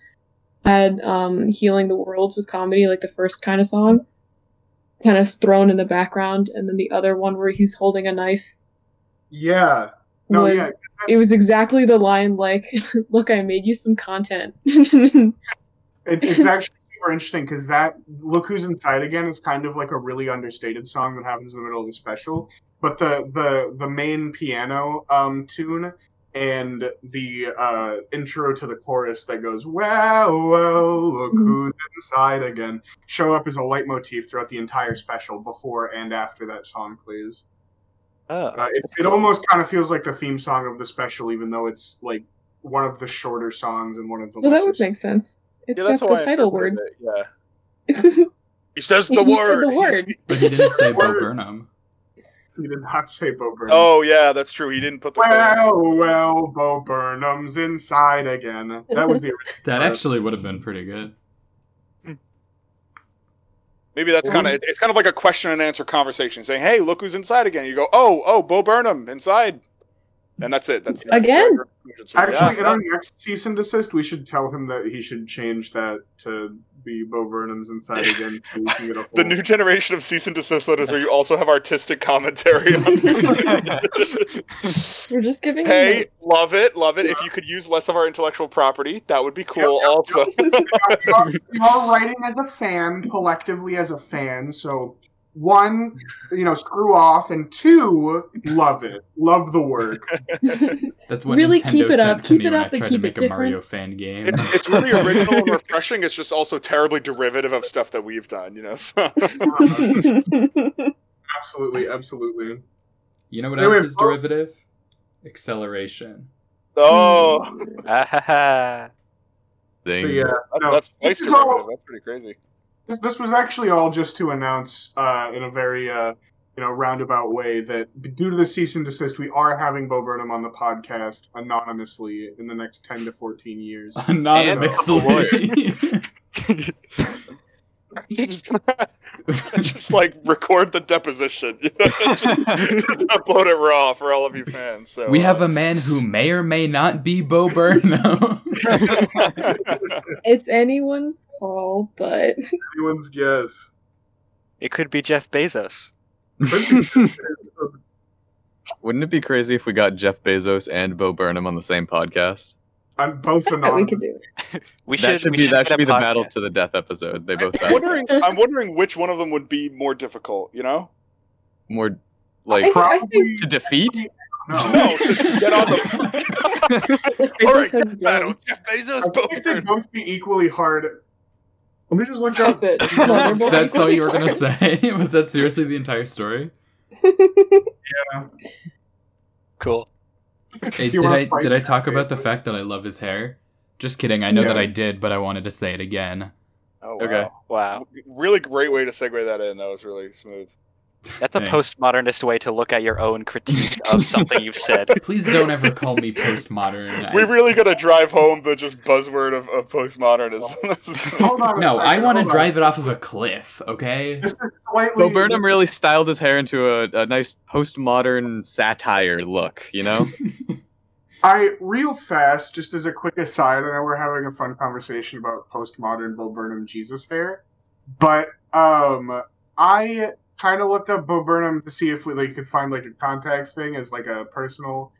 had um healing the worlds with comedy like the first kind of song kind of thrown in the background and then the other one where he's holding a knife Yeah. No, was yeah. it was exactly the line like, [LAUGHS] "Look, I made you some content." [LAUGHS] It, it's actually super interesting because that "Look Who's Inside Again" is kind of like a really understated song that happens in the middle of the special. But the the the main piano um, tune and the uh, intro to the chorus that goes "Well, well, look Mhm. who's inside again" show up as a leitmotif throughout the entire special before and after that song plays. Oh. Uh, it, it almost kind of feels like the theme song of the special, even though it's like one of the shorter songs and one of the. well, that lesser would make sense. It's yeah, that's got the I title word. it, Yeah. He says [LAUGHS] the He word. said the word. [LAUGHS] But he didn't say Bo Burnham. He did not say Bo Burnham. Oh yeah, that's true. He didn't put the. Word Well, well, Bo Burnham's inside again. That was the [LAUGHS] That actually would have been pretty good. Maybe that's kind of it's kind of like a question and answer conversation, saying, "Hey, look who's inside again." You go, "Oh, oh, Bo Burnham inside," and that's it. That's Again? Actually, Yeah. in our next cease and desist, we should tell him that he should change that to be Bo Burnham's inside again. So can get a [LAUGHS] the new generation of cease and desist letters where you also have artistic commentary on [LAUGHS] We're [LAUGHS] just giving. him hey the- love it love it if you could use less of our intellectual property that would be cool also You're all writing as a fan, collectively as a fan. So one, you know, screw off, and two, love it, love the work. [LAUGHS] That's what Really Nintendo keep it sent up, to keep me it up, I and tried keep to it make a different. Mario fan game. it's, it's really [LAUGHS] original and refreshing it's just also terribly derivative of stuff that we've done you know so [LAUGHS] absolutely, absolutely. You know what Wait, else is Bo- derivative? Acceleration. oh Ah, ha, ha. Ding. But yeah, that- no, that's nice this all- that's pretty crazy This, this was actually all just to announce uh, in a very uh, you know roundabout way that due to the cease and desist, we are having Bo Burnham on the podcast anonymously in the next ten to fourteen years. [LAUGHS] Anonymously. [LAUGHS] just, [LAUGHS] just like record the deposition you know? just, just upload it raw for all of you fans so we uh, have a man who may or may not be Bo Burnham. [LAUGHS] it's anyone's call, but [LAUGHS] Anyone's guess. It could be Jeff Bezos. Wouldn't it be crazy if we got Jeff Bezos and Bo Burnham on the same podcast? I'm both that [LAUGHS] we anonymous. could do it. [LAUGHS] We that should, should we be should that should be the podcast. battle to the death episode. They both [LAUGHS] I'm wondering, I'm wondering which one of them would be more difficult. You know, More like I Probably think to defeat. no. no, to get on the. All right, has death battle. Jeff Bezos, I Bo think they'd both be equally hard. Let me just look up. that's it. Motherboard. That's all you were gonna say? Was that seriously the entire story? Yeah. Cool. [LAUGHS] Hey, did I did I talk about the fact that I love his hair? Just kidding. I know that I did, but I wanted to say it again. Oh, Okay. wow. Wow. Really great way to segue that in. That was really smooth. That's a Thanks. postmodernist way to look at your own critique of something you've said. [LAUGHS] Please don't ever call me postmodern. [LAUGHS] I- We really gotta drive home the just buzzword of, of postmodernism. [LAUGHS] Hold on. no, I second, want to drive it off of a cliff. Okay. This slightly. Bo Burnham really styled his hair into a, a nice postmodern satire look. You know. I real fast, just as a quick aside, I know we're having a fun conversation about postmodern Bo Burnham Jesus hair, but um, I kind of looked up Bo Burnham to see if we like could find like a contact thing as like a personal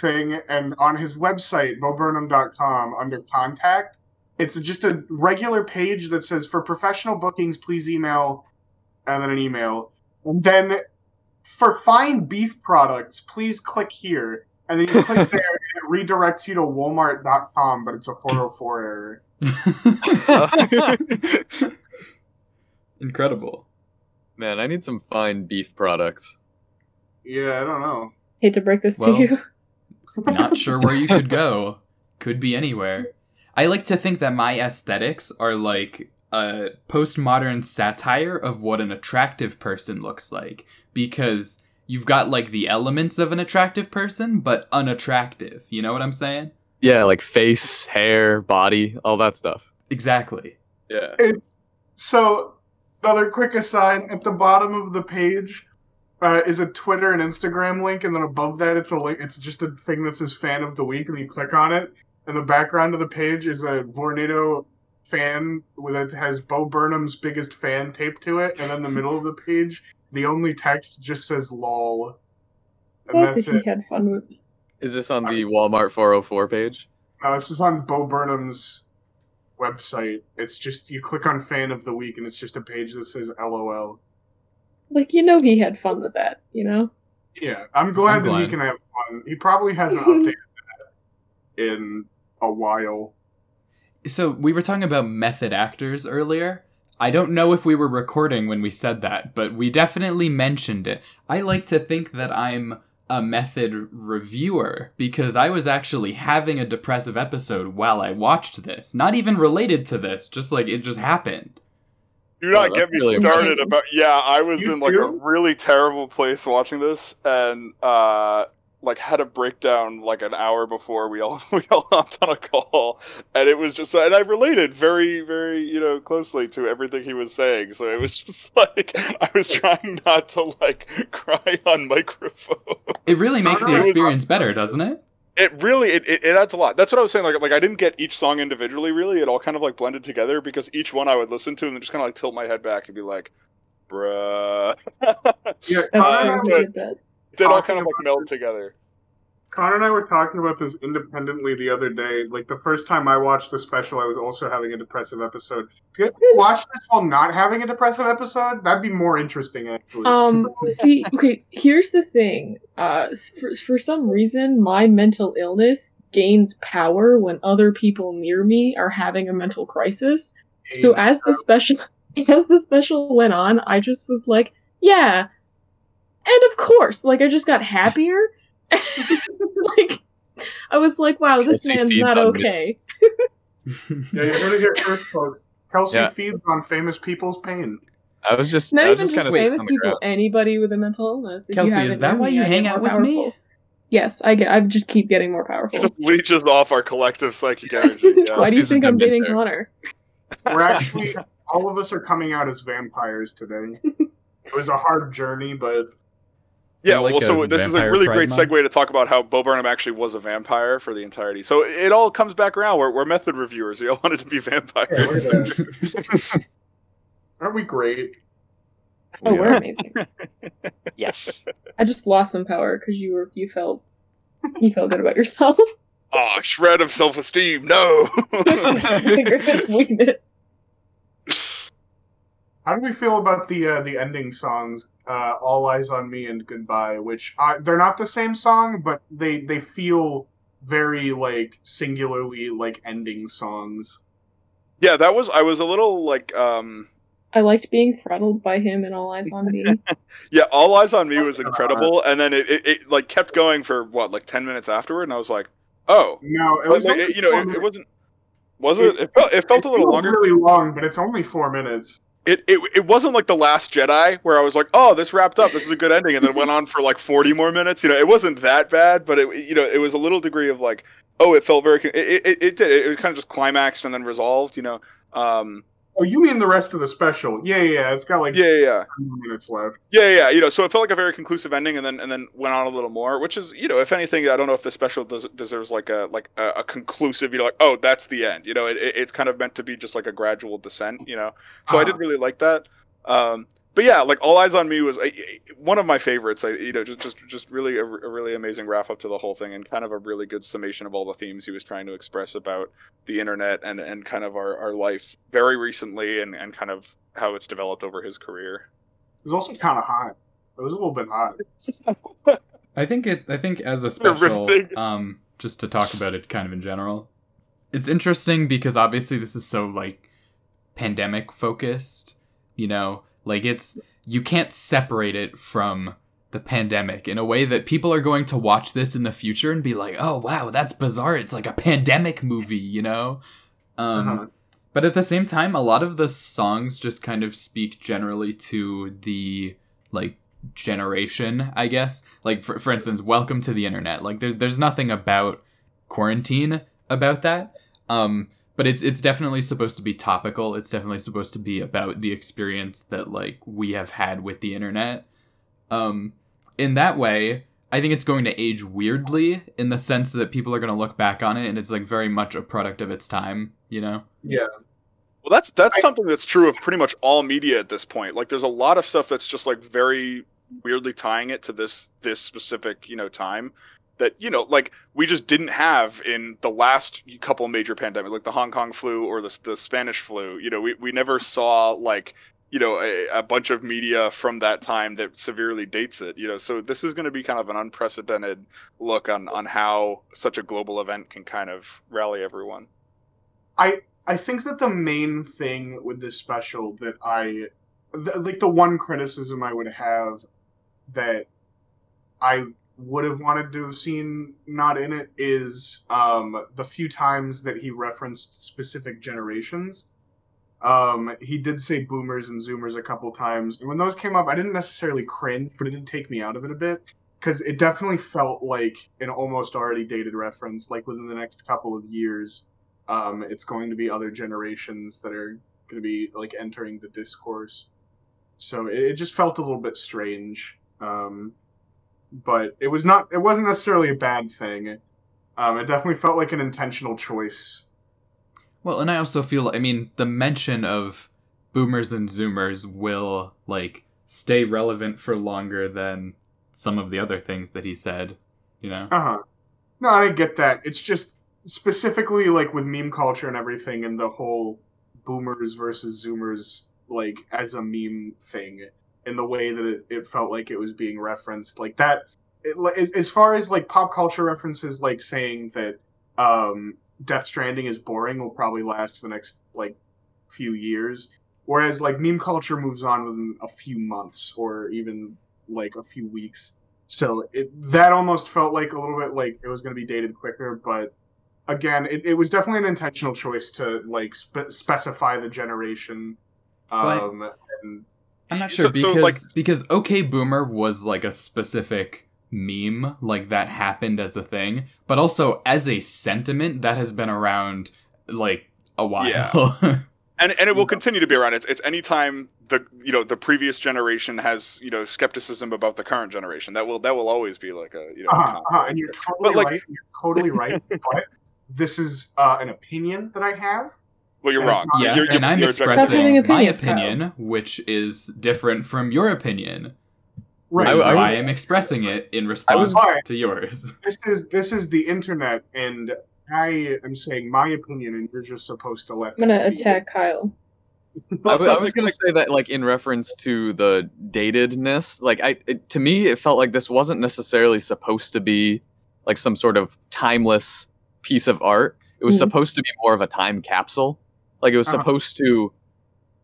thing, and on his website boburnham.com under contact, it's just a regular page that says for professional bookings, please email, and then an email, and then for fine beef products, please click here. And then you click [LAUGHS] there, and it redirects you to Walmart.com, but it's a 404 error. [LAUGHS] [LAUGHS] Incredible. Man, I need some fine beef products. Yeah, I don't know. Hate to break this Well, to you. [LAUGHS] Not sure where you could go. Could be anywhere. I like to think that my aesthetics are like a postmodern satire of what an attractive person looks like because you've got like the elements of an attractive person but unattractive. You know what I'm saying? Yeah, like face, hair, body, all that stuff. Exactly. Yeah. So, another quick aside at the bottom of the page uh, is a Twitter and Instagram link, and then above that, it's a link. It's just a thing that says "Fan of the Week," and you click on it, and the background of the page is a Vornado fan with it has Bo Burnham's biggest fan taped to it, and then the middle of the page, the only text just says "lol." and thought that that's he it. had fun with. Is this on the Walmart 404 page? No, this is on Bo Burnham's website. It's just you click on fan of the week, and it's just a page that says LOL. Like you know, he had fun with that. You know. Yeah, I'm glad I'm that he can have fun. He probably hasn't [LAUGHS] updated that in a while. So we were talking about method actors earlier. I don't know if we were recording when we said that, but we definitely mentioned it. I like to think that I'm a method reviewer because I was actually having a depressive episode while I watched this. Not even related to this, just like it just happened. Do not Oh, get me really started amazing. about. Yeah, I was You in like a really terrible place watching this, and uh, like had a breakdown like an hour before we all [LAUGHS] we all hopped on a call, and it was just and I related very very you know closely to everything he was saying. So it was [LAUGHS] just like I was trying not to like cry on microphone. It really makes the experience better, doesn't it? It really it, it, it adds a lot. That's what I was saying. Like like I didn't get each song individually. Really, it all kind of like blended together because each one I would listen to and then just kind of like tilt my head back and be like, "Bruh." Yeah, That's Uh, Connor, true. but- he did that. They all kind of like about meld it. together. Connor and I were talking about this independently the other day. Like the first time I watched the special, I was also having a depressive episode. If you watch this while not having a depressive episode, that'd be more interesting, actually. Um, [LAUGHS] see, okay, here's the thing. Uh, for, for some reason, my mental illness gains power when other people near me are having a mental crisis. So as the special, [LAUGHS] as the special went on, I just was like, yeah, and of course, like I just got happier. [LAUGHS] like, I was like, wow, this Kelsey man's not okay. [LAUGHS] yeah, you heard it here [LAUGHS] first, folks. Kelsey Yeah. feeds on famous people's pain. I was just, Not I was even just just, kind famous people, anybody with a mental illness. If you Kelsey, have is that why you hang out more with me? Yes, I get. I just keep getting more It powerful. just leeches off our collective psychic energy. Yeah. Why do you think I'm dating dementor. Connor? We're actually all of us are coming out as vampires today. It was a hard journey, but Yeah, like well, so this is a really pride great month? segue to talk about how Bo Burnham actually was a vampire for the entirety. So it all comes back around. We're, we're method reviewers. We all [LAUGHS] wanted to be vampires. [LAUGHS] aren't we great? Oh, Yeah. we're amazing. [LAUGHS] Yes. I just lost some power because you were you felt you felt good about yourself. oh, shred of self esteem. No. the greatest weakness. How do we feel about the uh, the ending songs, uh, "All Eyes on Me" and "Goodbye"? Which uh, they're not the same song, but they they feel very like singularly like ending songs. yeah, that was. I was a little like. um I liked being throttled by him and all eyes on me. [LAUGHS] Yeah, All Eyes on Me was incredible, and then it, it, it like kept going for what like ten minutes afterward, and I was like, oh, No, it was like, it- you know, it, it wasn't. Was it? It felt, it felt a little feels longer. really long, but it's only four minutes. It, it it wasn't like the Last Jedi where I was like, oh, this wrapped up. This is a good ending, and then went on for like forty more minutes. You know, it wasn't that bad, but it you know it was a little degree of like, oh, it felt very. It it, it did. It was kind of just climaxed and then resolved. You know. Um. Oh, you mean the rest of the special? Yeah, yeah, yeah. It's got like Yeah. Yeah. Yeah. 10 minutes left. Yeah, yeah, you know, so it felt like a very conclusive ending, and then and then went on a little more, which is, you know, if anything, I don't know if the special des- deserves like a like a, a conclusive, you know, like oh, that's the end, you know, it, it, it's kind of meant to be just like a gradual descent, you know, so I did Uh-huh. really like that. Um, but yeah, like All Eyes on Me was uh, one of my favorites. I, you know, just just just really a, a really amazing wrap up to the whole thing, and kind of a really good summation of all the themes he was trying to express about the internet and and kind of our, our life very recently, and and kind of how it's developed over his career. It was also kind of hot. It was a little bit hot. [LAUGHS] I think it. I think as a [LAUGHS] special, um, just to talk about it, kind of in general, it's interesting because obviously this is so like pandemic focused. You know, like it's you can't separate it from the pandemic in a way that people are going to watch this in the future and be like, "Oh wow, that's bizarre. It's like a pandemic movie," you know. Um, Uh-huh. but at the same time, a lot of the songs just kind of speak generally to the like generation, I guess. Like for for instance, "Welcome to the Internet." Like there's there's nothing about quarantine about that. Um, but it's it's definitely supposed to be topical. It's definitely supposed to be about the experience that like we have had with the internet. Um, in that way, I think it's going to age weirdly in the sense that people are going to look back on it and it's like very much a product of its time. You know. Yeah. Well, that's that's I- something that's true of pretty much all media at this point. Like, there's a lot of stuff that's just like very weirdly tying it to this this specific you know time that you know like we just didn't have in the last couple major pandemics like the hong kong flu or the, the spanish flu. You know we, we never saw like you know a, a bunch of media from that time that severely dates it you know. So this is going to be kind of an unprecedented look on on how such a global event can kind of rally everyone. I I think that the main thing with this special that I th- like the one criticism I would have that I would have wanted to have seen not in it is um, the few times that he referenced specific generations. Um, he did say boomers and zoomers a couple times, and when those came up, I didn't necessarily cringe, but it did take me out of it a bit because it definitely felt like an almost already dated reference. Like within the next couple of years, um, it's going to be other generations that are going to be like entering the discourse. So it, it just felt a little bit strange. Um, but it was not. It wasn't necessarily a bad thing. Um, it definitely felt like an intentional choice. Well, and I also feel, I mean, the mention of boomers and zoomers will, like, stay relevant for longer than some of the other things that he said, you know? Uh huh. No, I get that. It's just specifically like with meme culture and everything, and the whole boomers versus zoomers, like as a meme thing, in the way that it, it felt like it was being referenced, like that. It, as, as far as like pop culture references, like saying that um, Death Stranding is boring, will probably last for the next like few years. Whereas like meme culture moves on within a few months or even like a few weeks. So it that almost felt like a little bit like it was going to be dated quicker, but again, it, it was definitely an intentional choice to like spe- specify the generation. Um, and I'm not sure so, because like- because OK Boomer was like a specific meme, like that happened as a thing, but also as a sentiment that has been around like a while. Yeah. [LAUGHS] and and it will continue to be around. It's it's anytime the you know the previous generation has you know skepticism about the current generation. That will that will always be like a you know. a uh-huh, uh-huh, and you're totally But, like- right. You're totally right. [LAUGHS] but this is uh, an opinion that I have. Well, you're wrong. yeah, You're- you're- and I'm you're objecting- Stop having expressing my opinions, Kyle. opinion, which is different from your opinion. Right. Which I- is I why was- I'm expressing it in I response was- to yours. [LAUGHS] this is this is the internet, and I am saying my opinion, and you're just supposed to let. I'm gonna that be. attack Kyle. [LAUGHS] I, w- I was gonna say that, like in reference to the datedness, like I, it, to me, it felt like this wasn't necessarily supposed to be like some sort of timeless piece of art. It was Mhm. supposed to be more of a time capsule. Like it was Uh-huh. supposed to,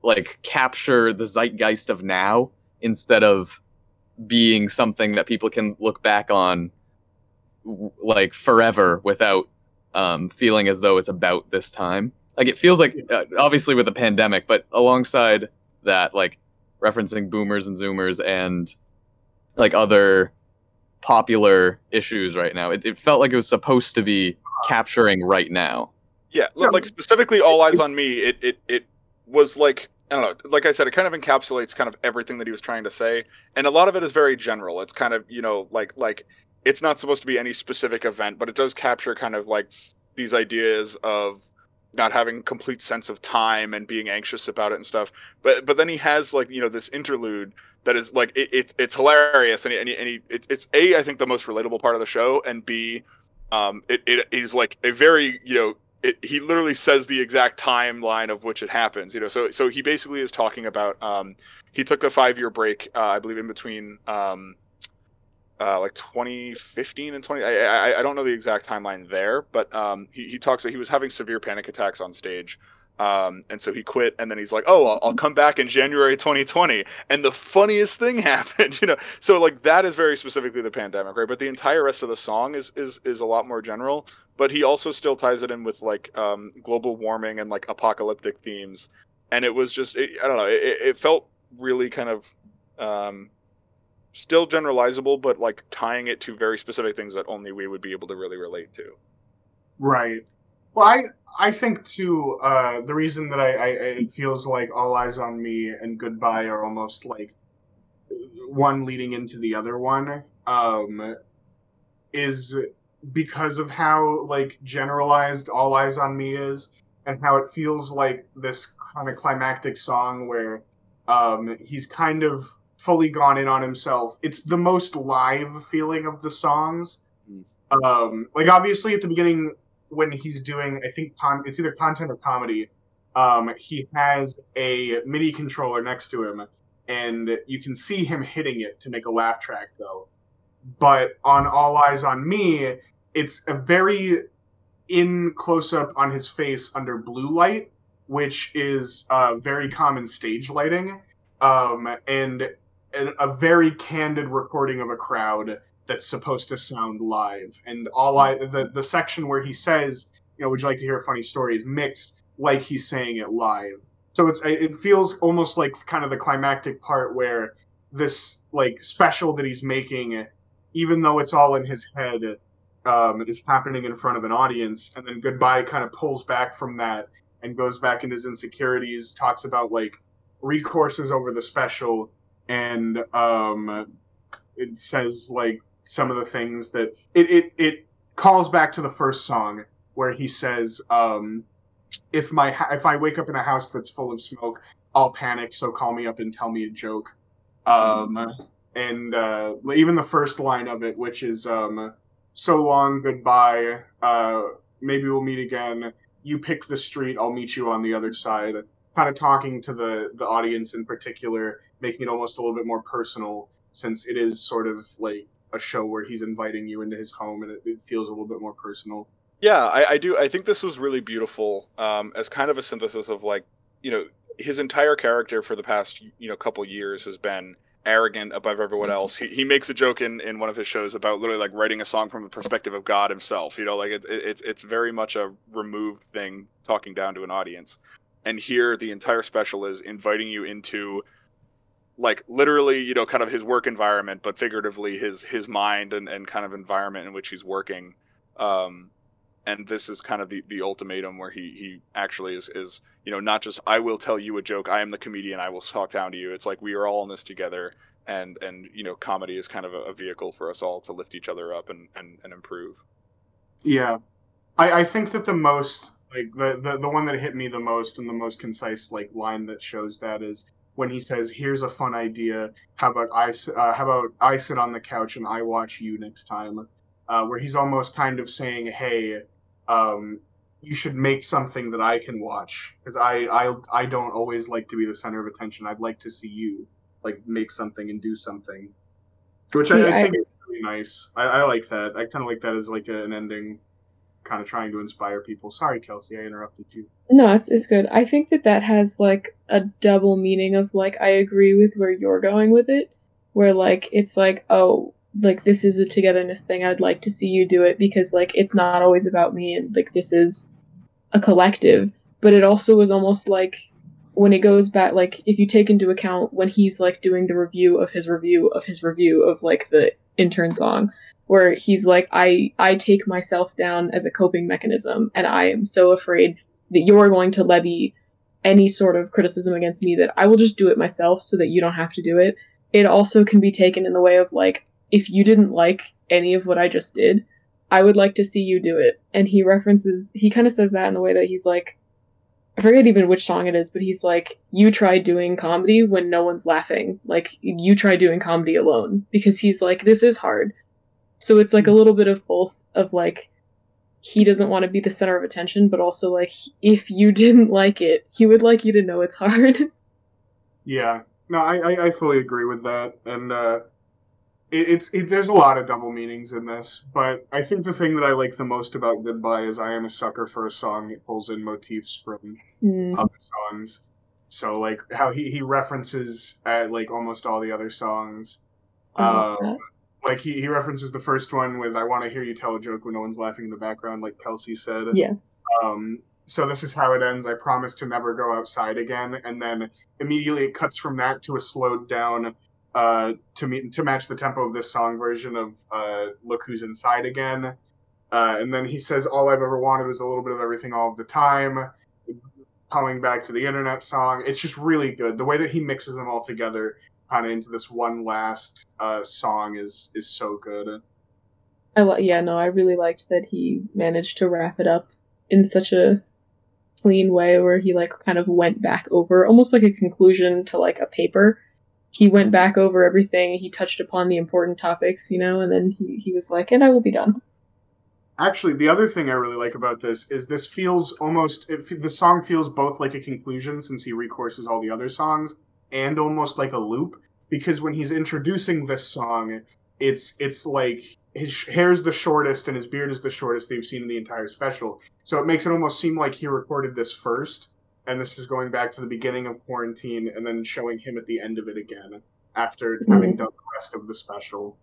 like, capture the zeitgeist of now instead of being something that people can look back on, like forever without um, feeling as though it's about this time. Like it feels like, uh, obviously with the pandemic, but alongside that, like referencing boomers and zoomers and like other popular issues right now, it, it felt like it was supposed to be capturing right now. Yeah, Yeah. like specifically, all eyes on me. It it it was like I don't know. Like I said, it kind of encapsulates kind of everything that he was trying to say, and a lot of it is very general. It's kind of you know like like it's not supposed to be any specific event, but it does capture kind of like these ideas of not having complete sense of time and being anxious about it and stuff. But but then he has like you know this interlude that is like it, it's it's hilarious and he, and, he, and he it's it's a I think the most relatable part of the show and b um it, it is like a very you know it, he literally says the exact timeline of which it happens you know so so he basically is talking about um he took a five year break uh, I believe in between um uh, like 2015 and 20 I, I I don't know the exact timeline there but um he, he talks that he was having severe panic attacks on stage um and so he quit and then he's like oh I'll, I'll come back in January 2020 and the funniest thing [LAUGHS] happened you know? So like that is very specifically the pandemic right? But the entire rest of the song is is is a lot more general. But he also still ties it in with like um global warming and like apocalyptic themes. And it was just it, i don't know it, it felt really kind of um still generalizable but like tying it to very specific things that only we would be able to really relate to. Right. Well, I I think too. Uh, the reason that I, I it feels like all eyes on me and goodbye are almost like one leading into the other one. Um, is because of how like generalized all eyes on me is, and how it feels like this kind of climactic song where um, he's kind of fully gone in on himself. It's the most live feeling of the songs. Mm. Um, like obviously at the beginning when he's doing, I think con- it's either content or comedy. Um, he has a MIDI controller next to him, and you can see him hitting it to make a laugh track though. But on All Eyes on Me, it's a very in close up on his face under blue light, which is uh, very common stage lighting, um, and, and a very candid recording of a crowd that's supposed to sound live. And all I the the section where he says, you know, would you like to hear a funny story is mixed like he's saying it live. So it's it feels almost like kind of the climactic part where this like special that he's making, even though it's all in his head, um, is happening in front of an audience, and then goodbye kind of pulls back from that and goes back into his insecurities, talks about like recourses over the special, and um, it says like some of the things that it it, it calls back to the first song where he says, um, "If my ha- if I wake up in a house that's full of smoke, I'll panic. So call me up and tell me a joke." Um, and uh, even the first line of it, which is um, "So long, goodbye. Uh, maybe we'll meet again. You pick the street. I'll meet you on the other side." Kind of talking to the the audience in particular, making it almost a little bit more personal, since it is sort of like a show where he's inviting you into his home, and it, it feels a little bit more personal. Yeah, I, I do. I think this was really beautiful um, as kind of a synthesis of like, you know, his entire character for the past you know couple years has been arrogant above everyone else. He, he makes a joke in, in one of his shows about literally like writing a song from the perspective of God himself. You know, like it, it, it's it's very much a removed thing talking down to an audience. And here, the entire special is inviting you into like literally you know kind of his work environment but figuratively his his mind and, and kind of environment in which he's working. Um and this is kind of the, the ultimatum where he he actually is is you know not just i will tell you a joke i am the comedian i will talk down to you. It's like we are all in this together. And and you know comedy is kind of a, a vehicle for us all to lift each other up and and, and improve. Yeah, I, I think that the most like the, the the one that hit me the most and the most concise like line that shows that is when he says, "Here's a fun idea. How about I uh, how about I sit on the couch and I watch you next time?" Uh, where he's almost kind of saying, "Hey, um, you should make something that I can watch because I, I I don't always like to be the center of attention. I'd like to see you like make something and do something." Which I, Yeah, I I- think is really nice. I, I like that. I kind of like that as like a, an ending, kind of trying to inspire people. Sorry, Kelsey, I interrupted you. No, it's it's good. I think that that has like a double meaning of like I agree with where you're going with it, where like it's like oh like this is a togetherness thing. I'd like to see you do it because like it's not always about me and like this is a collective. But it also was almost like when it goes back like if you take into account when he's like doing the review of his review of his review of like the intern song where he's like i i take myself down as a coping mechanism and i am so afraid that you're going to levy any sort of criticism against me that i will just do it myself so that you don't have to do it it also can be taken in the way of like if you didn't like any of what i just did i would like to see you do it and he references he kind of says that in the way that he's like I forget even which song it is, but he's like, "You try doing comedy when no one's laughing. Like you try doing comedy alone." Because he's like, "This is hard." So it's like a little bit of both of like he doesn't want to be the center of attention, but also like if you [LAUGHS] didn't like it, he would like you to know it's hard. [LAUGHS] Yeah, no, I, I, I fully agree with that, and uh, it, it's it, there's a lot of double meanings in this, but I think the thing that I like the most about Goodbye is I am a sucker for a song that pulls in motifs from Mm, other songs. So like how he, he references at like almost all the other songs. Um. Like he, he references the first one with I want to hear you tell a joke when no one's laughing in the background, like Kelsey said. Yeah. Um, so this is how it ends. I promise to never go outside again, and then immediately it cuts from that to a slowed down uh, to meet to match the tempo of this song version of uh, "Look Who's Inside Again," uh, and then he says, "All I've ever wanted was a little bit of everything all of the time." Coming back to the internet song, it's just really good. The way that he mixes them all together, kind of into this one last uh, song, is is so good. I li- yeah, no, I really liked that he managed to wrap it up in such a clean way where he like kind of went back over almost like a conclusion to like a paper. he went back over everything. He touched upon the important topics, you know, and then he, he was like, and I will be done. Actually, the other thing I really like about this is this feels almost it, the song feels both like a conclusion since he recourses all the other songs and almost like a loop because when he's introducing this song, it's it's like his hair's the shortest and his beard is the shortest they've seen in the entire special. So it makes it almost seem like he recorded this first and this is going back to the beginning of quarantine and then showing him at the end of it again after Mm-hmm. having done the rest of the special.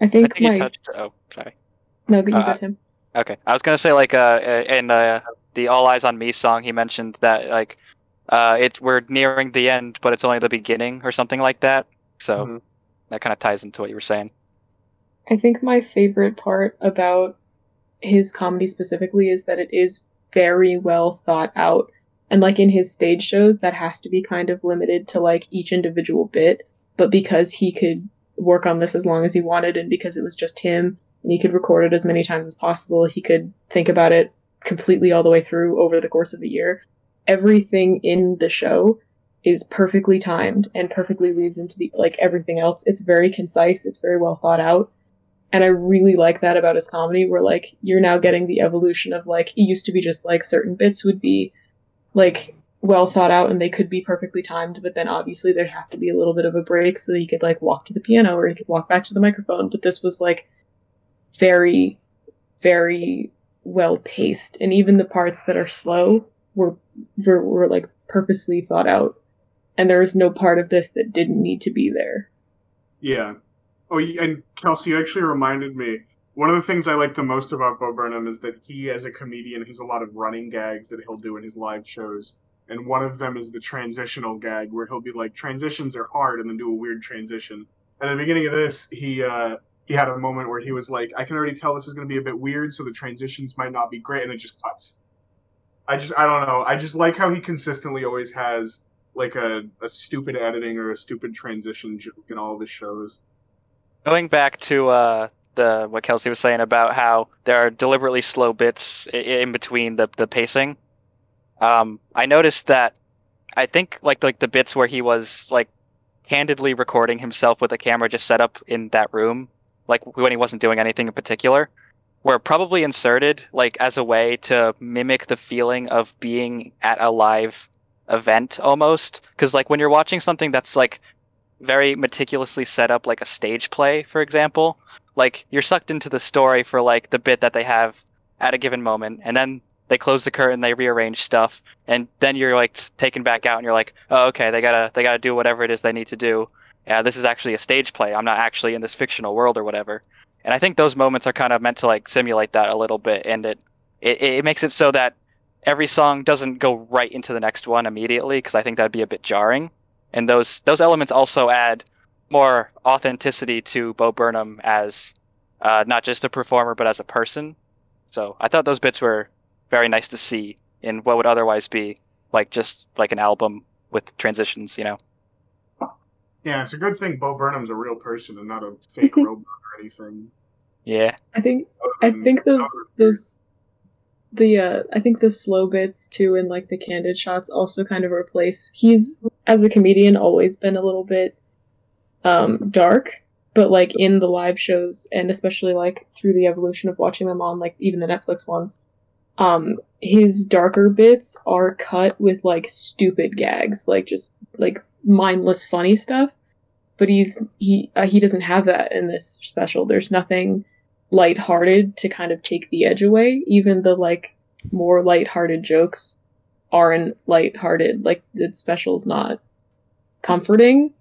I I think, think you touched. Oh, sorry. no, good. you uh, got him. Okay, I was gonna say like uh uh, in uh, the "All Eyes on Me" song, he mentioned that like uh it we're nearing the end, but it's only the beginning or something like that. So Mhm. that kind of ties into what you were saying. I think my favorite part about his comedy specifically is that it is very well thought out. And like in his stage shows, that has to be kind of limited to like each individual bit. But because he could work on this as long as he wanted and because it was just him and he could record it as many times as possible, he could think about it completely all the way through over the course of a year. Everything in the show is perfectly timed and perfectly leads into the like everything else. It's very concise, it's very well thought out and I really like that about his comedy, where like you're now getting the evolution of like it used to be just like certain bits would be like well thought out and they could be perfectly timed, but then obviously there'd have to be a little bit of a break so that he could like walk to the piano or he could walk back to the microphone. But this was like very, very well paced, and even the parts that are slow were were, were like purposely thought out, and there was no part of this that didn't need to be there. Yeah. Oh, and Kelsey actually reminded me. One of the things I like the most about Bo Burnham is that he, as a comedian, has a lot of running gags that he'll do in his live shows. And one of them is the transitional gag, where he'll be like, "Transitions are hard," and then do a weird transition. And at the beginning of this, he uh, he had a moment where he was like, "I can already tell this is going to be a bit weird, so the transitions might not be great," and it just cuts. I just I don't know. I just like how he consistently always has like a, a stupid editing or a stupid transition joke in all of his shows. Going back to uh, the what Kelsey was saying about how there are deliberately slow bits in between the the pacing. Um, I noticed that I think like like the bits where he was like candidly recording himself with a camera just set up in that room, like when he wasn't doing anything in particular, were probably inserted like as a way to mimic the feeling of being at a live event almost. Because like when you're watching something that's like very meticulously set up like a stage play, for example. Like you're sucked into the story for like the bit that they have at a given moment, and then they close the curtain, they rearrange stuff, and then you're like taken back out, and you're like, oh, okay, they gotta they gotta do whatever it is they need to do. Yeah, this is actually a stage play. I'm not actually in this fictional world or whatever. And I think those moments are kind of meant to like simulate that a little bit, and it it, it makes it so that every song doesn't go right into the next one immediately, because I think that'd be a bit jarring and those those elements also add more authenticity to Bo Burnham as uh, not just a performer but as a person. So I thought those bits were very nice to see in what would otherwise be like just like an album with transitions, you know. Yeah, it's a good thing Bo Burnham's a real person and not a [LAUGHS] fake robot or anything. Yeah. I think I Um, think those those the uh I think the slow bits too and like the candid shots also kind of replace he's as a comedian always been a little bit um dark but like in the live shows and especially like through the evolution of watching them on like even the Netflix ones um his darker bits are cut with like stupid gags like just like mindless funny stuff but he's he uh, he doesn't have that in this special there's nothing lighthearted to kind of take the edge away. Even the like more lighthearted jokes aren't lighthearted. Like the special's not comforting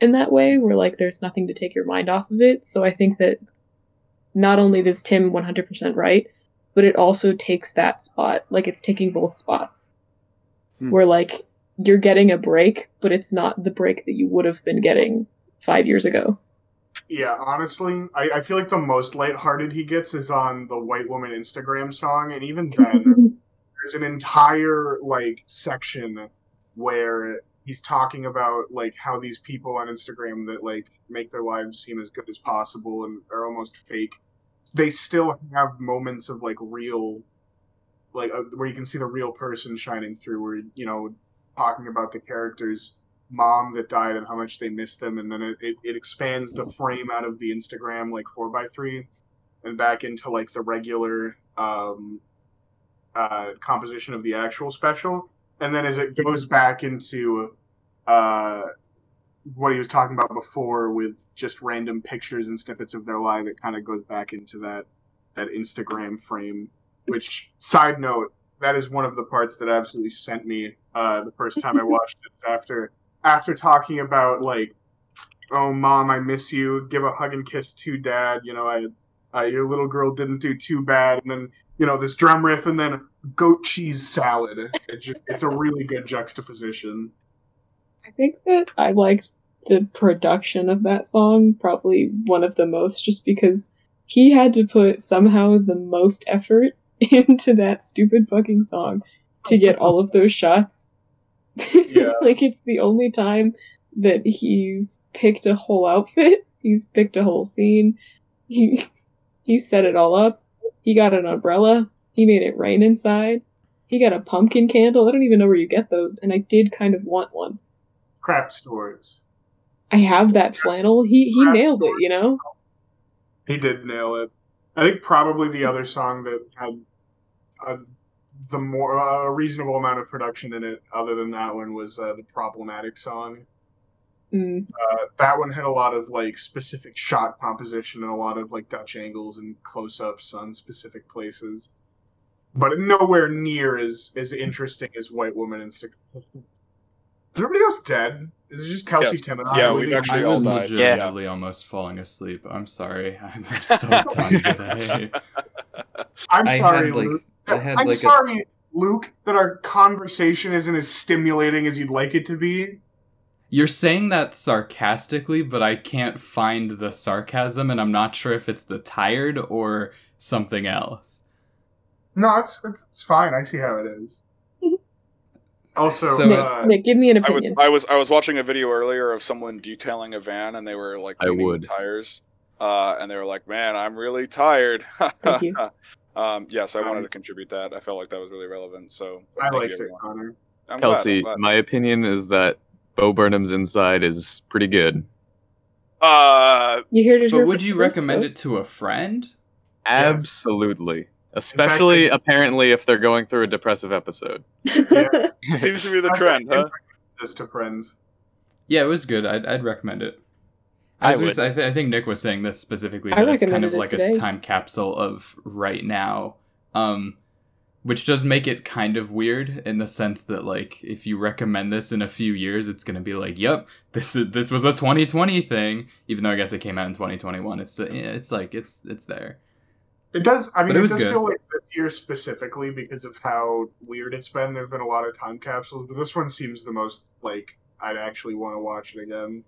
in that way, where like there's nothing to take your mind off of it. So I think that not only does Tim 100% right, but it also takes that spot. Like it's taking both spots. Hmm. Where like you're getting a break, but it's not the break that you would have been getting five years ago. Yeah, honestly, I, I feel like the most lighthearted he gets is on the White Woman Instagram song, and even then, [LAUGHS] there's an entire like section where he's talking about like how these people on Instagram that like make their lives seem as good as possible and are almost fake. They still have moments of like real, like uh, where you can see the real person shining through. Where you know, talking about the characters mom that died and how much they miss them, and then it, it, it expands the frame out of the Instagram like four by three and back into like the regular um, uh, composition of the actual special, and then as it goes back into uh, what he was talking about before with just random pictures and snippets of their life, it kind of goes back into that that Instagram frame. Which side note, that is one of the parts that absolutely sent me uh, the first time I [LAUGHS] watched it. After after talking about like, oh mom, I miss you. Give a hug and kiss to dad. You know, I your little girl didn't do too bad. And then you know this drum riff, and then goat cheese salad. It just, it's a really good juxtaposition. I think that I liked the production of that song probably one of the most just because he had to put somehow the most effort [LAUGHS] into that stupid fucking song to get all of those shots. Yeah. [LAUGHS] like it's the only time that he's picked a whole outfit, he's picked a whole scene. He he set it all up. He got an umbrella. He made it rain inside. He got a pumpkin candle. I don't even know where you get those, and I did kind of want one. Craft stores. I have that flannel. He he nailed it, you know? He did nail it. I think probably the other song that had a, the more a reasonable amount of production in it, other than that one, was uh, the problematic song. Mm. Uh, that one had a lot of like specific shot composition and a lot of like Dutch angles and close-ups on specific places, but nowhere near as as interesting as White Woman and Stick. Is everybody else dead? Is it just Kelsey Yes. Timmons? Yeah, we've Really? actually I all was died. legitimately almost falling asleep. I'm sorry. [LAUGHS] I'm [LAUGHS] so done today. I'm sorry, had like Luke. I had I'm like a sorry, Luke, that our conversation isn't as stimulating as you'd like it to be. You're saying that sarcastically, but I can't find the sarcasm, and I'm not sure if it's the tired or something else. No, it's it's fine. I see how it is. [LAUGHS] Also, So- Nick, uh, Nick, give me an I was, opinion. I was I was watching a video earlier of someone detailing a van and they were like I cleaning the would. tires, uh, and they were like, "Man, I'm really tired." [LAUGHS] Thank you. [LAUGHS] um, yes, I wanted Um, to contribute that. I felt like that was really relevant. So I liked it. Connor. I'm Kelsey, I'm glad. my opinion is that Bo Burnham's inside is pretty good. Uh, You heard it But would you recommend it to a friend? Absolutely. Especially, they- apparently, if they're going through a depressive episode. seems to be the trend, huh? This to friends. Yeah, it was good. I'd, I'd recommend it. I As we would. s- I, th- I think Nick was saying this specifically I that it's kind of it like today. a time capsule of right now, um, which does make it kind of weird in the sense that like if you recommend this in a few years, it's gonna be like, "Yep, this is this was a 2020 thing," even though I guess it came out in 2021. It's yeah, it's like it's it's there. It does. I mean, But it it, was does good. feel like this year specifically because of how weird it's been. There've been a lot of time capsules, but this one seems the most like I'd actually want to watch it again.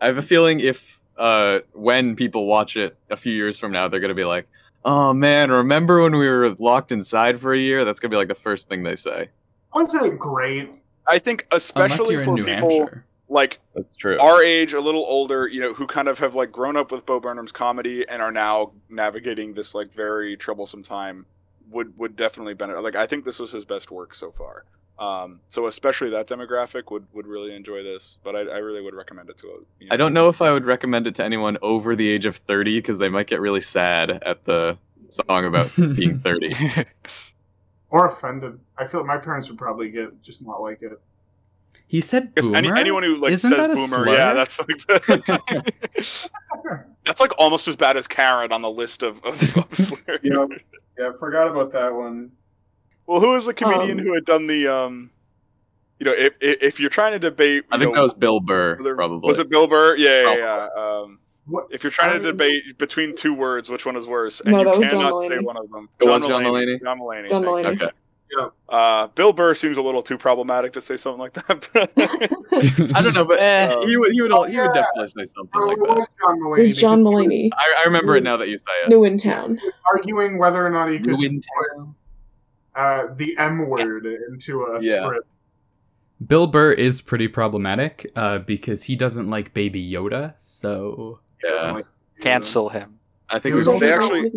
I have a feeling if, uh, when people watch it a few years from now, they're going to be like, oh man, remember when we were locked inside for a year? That's going to be like the first thing they say. Wasn't it great? I think especially for New people Hampshire. like That's true. our age, a little older, you know, who kind of have like grown up with Bo Burnham's comedy and are now navigating this like very troublesome time, would would definitely benefit. Like I think this was his best work so far. Um, so especially that demographic would would really enjoy this. But I, I really would recommend it to. A, you I don't know if I would recommend it to anyone over the age of 30 because they might get really sad at the song about [LAUGHS] being 30. [LAUGHS] Or offended. I feel like my parents would probably get just not like it. He said boomer. any, anyone who like Isn't says boomer, slur? yeah, that's like the, [LAUGHS] that's like almost as bad as Karen on the list of, of, of slurs. Yep. Yeah, I forgot about that one. Well, who was the comedian Um, who had done the um, you know, if if, if you're trying to debate, I think know, that was Bill Burr, whether- probably. Was it Bill Burr? Yeah, yeah, yeah. Um, What? if you're trying to I- debate between two words, which one is worse? And No, you that was John cannot say one of them. It was John Mulaney? John Mulaney. John. Mulaney. Okay. Uh, Bill Burr seems a little too problematic to say something like that. [LAUGHS] I don't know, but Eh. he would he would Oh, he would definitely say something Oh, like it was that. John Mulaney. It was John Mulaney, I, I remember it now that you say it. new in town. Arguing whether or not he could Lewin put uh, the M word into a Yeah. script. Bill Burr is pretty problematic uh, because he doesn't like Baby Yoda. So Yeah. Like, Cancel him. I think It it was was They actually-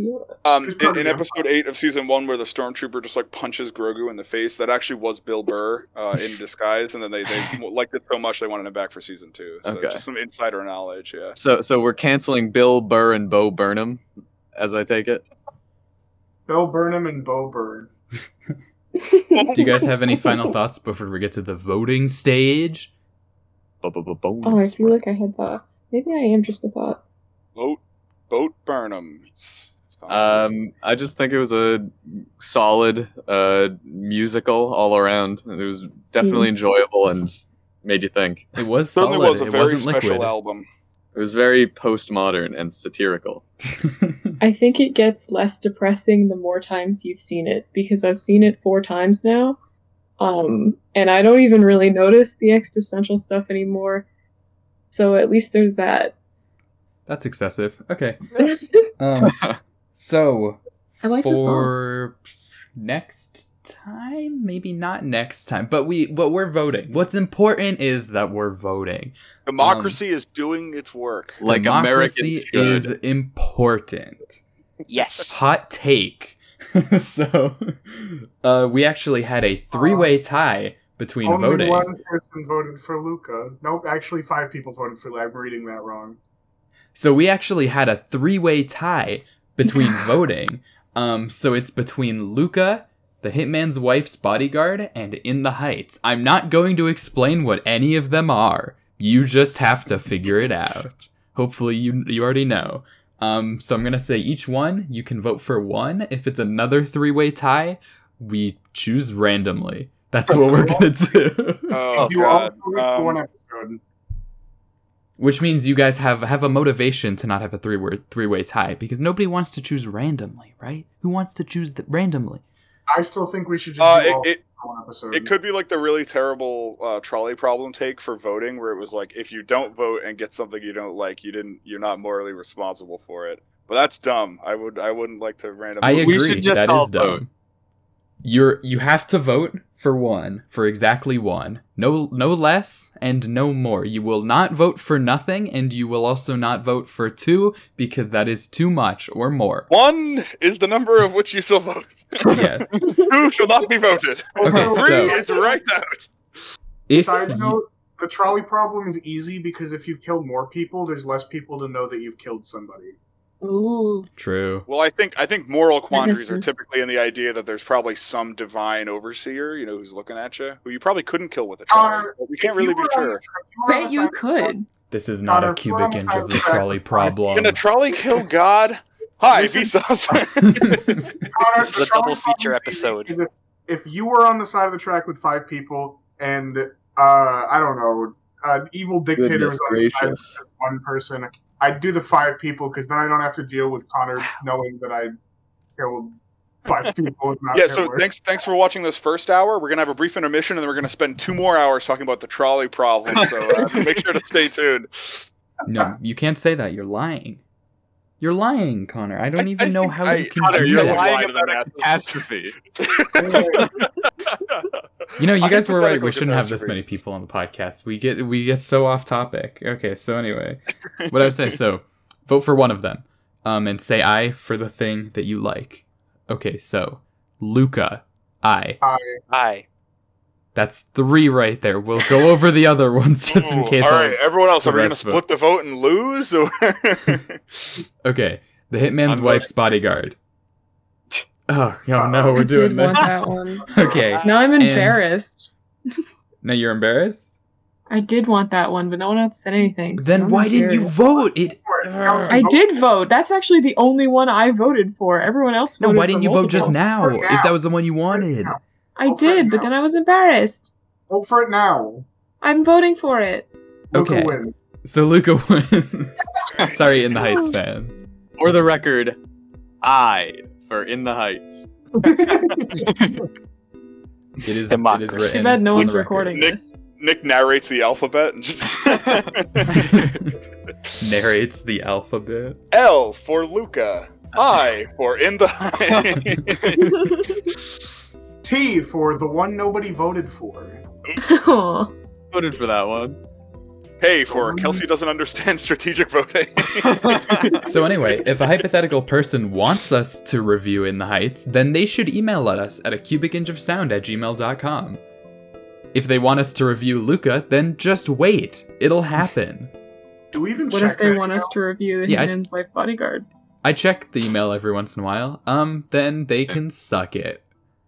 Um, in, in episode eight of season one, where the stormtrooper just like punches Grogu in the face, that actually was Bill Burr uh, in [LAUGHS] disguise, and then they, they liked it so much they wanted him back for season two. So Okay. just some insider knowledge, yeah. So so we're canceling Bill Burr and Bo Burnham, as I take it. Bill Burnham and Bo Burn. [LAUGHS] Do you guys have any final thoughts before we get to the voting stage? Oh, I feel like I had thoughts. Maybe I am just a bot. Vote, vote Burnham. Um, I just think it was a solid uh musical all around. It was definitely enjoyable and made you think. It was certainly solid. was a it very wasn't special liquid. album. It was very postmodern and satirical. [LAUGHS] I think it gets less depressing the more times you've seen it because I've seen it four times now. Um, and I don't even really notice the existential stuff anymore. So at least there's that. That's excessive. Okay. [LAUGHS] Um, [LAUGHS] so I like the for next time, maybe not next time, but we but we're voting. What's important is that we're voting. Democracy is doing its work. Like Democracy is important. Yes. Hot take. [LAUGHS] so, uh, we actually had a three-way tie between Only voting. one person voted for Luca. Nope, actually five people voted for. I'm reading that wrong. So we actually had a three-way tie between [LAUGHS] voting. Um, so it's between Luca, the Hitman's Wife's Bodyguard, and In the Heights. I'm not going to explain what any of them are. You just have to figure it out. Hopefully, you you already know. Um, so I'm gonna say each one you can vote for one. If it's another three-way tie, we choose randomly. That's what we're gonna do. [LAUGHS] Oh, you God. voted for Um, one episode. Which means you guys have have a motivation to not have a three word three way tie because nobody wants to choose randomly, right? Who wants to choose th- randomly? I still think we should just uh, do it, all it, one episode. it could be like the really terrible uh, trolley problem take for voting, where it was like if you don't vote and get something you don't like, you didn't, you're not morally responsible for it. But that's dumb. I would, I wouldn't like to randomly. I We agree. should just that all is dumb. You're you have to vote for one for exactly one, no no less and no more. You will not vote for nothing, and you will also not vote for two because that is too much or more. One is the number of which you shall vote. Yes. [LAUGHS] Two shall not be voted. Okay, Three so- is right out. If Side you- note, the trolley problem is easy because if you kill more people, there's less people to know that you've killed somebody. Ooh. true. Well, I think I think moral quandaries are typically in the idea that there's probably some divine overseer, you know, who's looking at you, who you probably couldn't kill with a trolley. Uh, but we can't really be were on the sure. tra- if you were on Bet you side of the track- could. This is not a cubic inch of the side of the trolley problem. Can a trolley kill God? Hi, Vsauce. [LAUGHS] Connor, This is a double feature episode. If, if you were on the side of the track with five people and uh, I don't know, an evil dictator Goodness was on the side gracious. one person, I'd do the five people because then I don't have to deal with Connor knowing that I killed [LAUGHS] five people. Not yeah, so Hitler. thanks thanks for watching this first hour. We're gonna have a brief intermission, and then we're gonna spend two more hours talking about the trolley problem. So uh, [LAUGHS] make sure to stay tuned. No, you can't say that. You're lying. You're lying, Connor. I don't I- even I know how I- you can Connor, do you're that. lying lying about about a a catastrophe. [LAUGHS] You know, you [LAUGHS] A guys were right. We shouldn't have this many people on the podcast. We get we get so off topic. Okay, so anyway, what I was saying. So, [LAUGHS] vote for one of them, um, and say I for the thing that you like. Okay, so Luca, I. I, I. That's three right there. We'll go over the other [LAUGHS] ones just in case. All right, I'll- everyone else, are we gonna rest split the vote and lose? Or Okay, the Hitman's I'm Wife's Bodyguard. Oh, oh uh, no, we're I doing did this. want that [LAUGHS] one. Okay, Now I'm And- embarrassed. now you're embarrassed. I did want that one, but no one else said anything. so Then I'm why didn't you vote? It. I did vote. That's actually the only one I voted for. Everyone else voted No, why didn't you vote just now? Now. If that was the one you wanted. I Vote did, but then I was embarrassed. Vote for it now. I'm voting for it. Luca Okay. wins. So Luca wins. [LAUGHS] Sorry, In the Heights [LAUGHS] fans. For the record, I for In the Heights. [LAUGHS] It is. It is Democracy. written. Too bad no one's the record. recording Nick- this. Nick narrates the alphabet and just [LAUGHS] [LAUGHS] Narrates the alphabet. L for Luca, I for in the heights. T for the one nobody voted for. Voted for that one. Hey, for Kelsey doesn't understand [LAUGHS] strategic voting. [LAUGHS] So anyway, if a hypothetical person wants us to review In the Heights, then they should email us at a cubic inch of sound at gmail.com. If they want us to review Luca, then just wait. It'll happen. Do we even What check if they that want us to review the Yeah, I- Hitman's Wife's Bodyguard? I check the email every once in a while. Um, then they can suck it.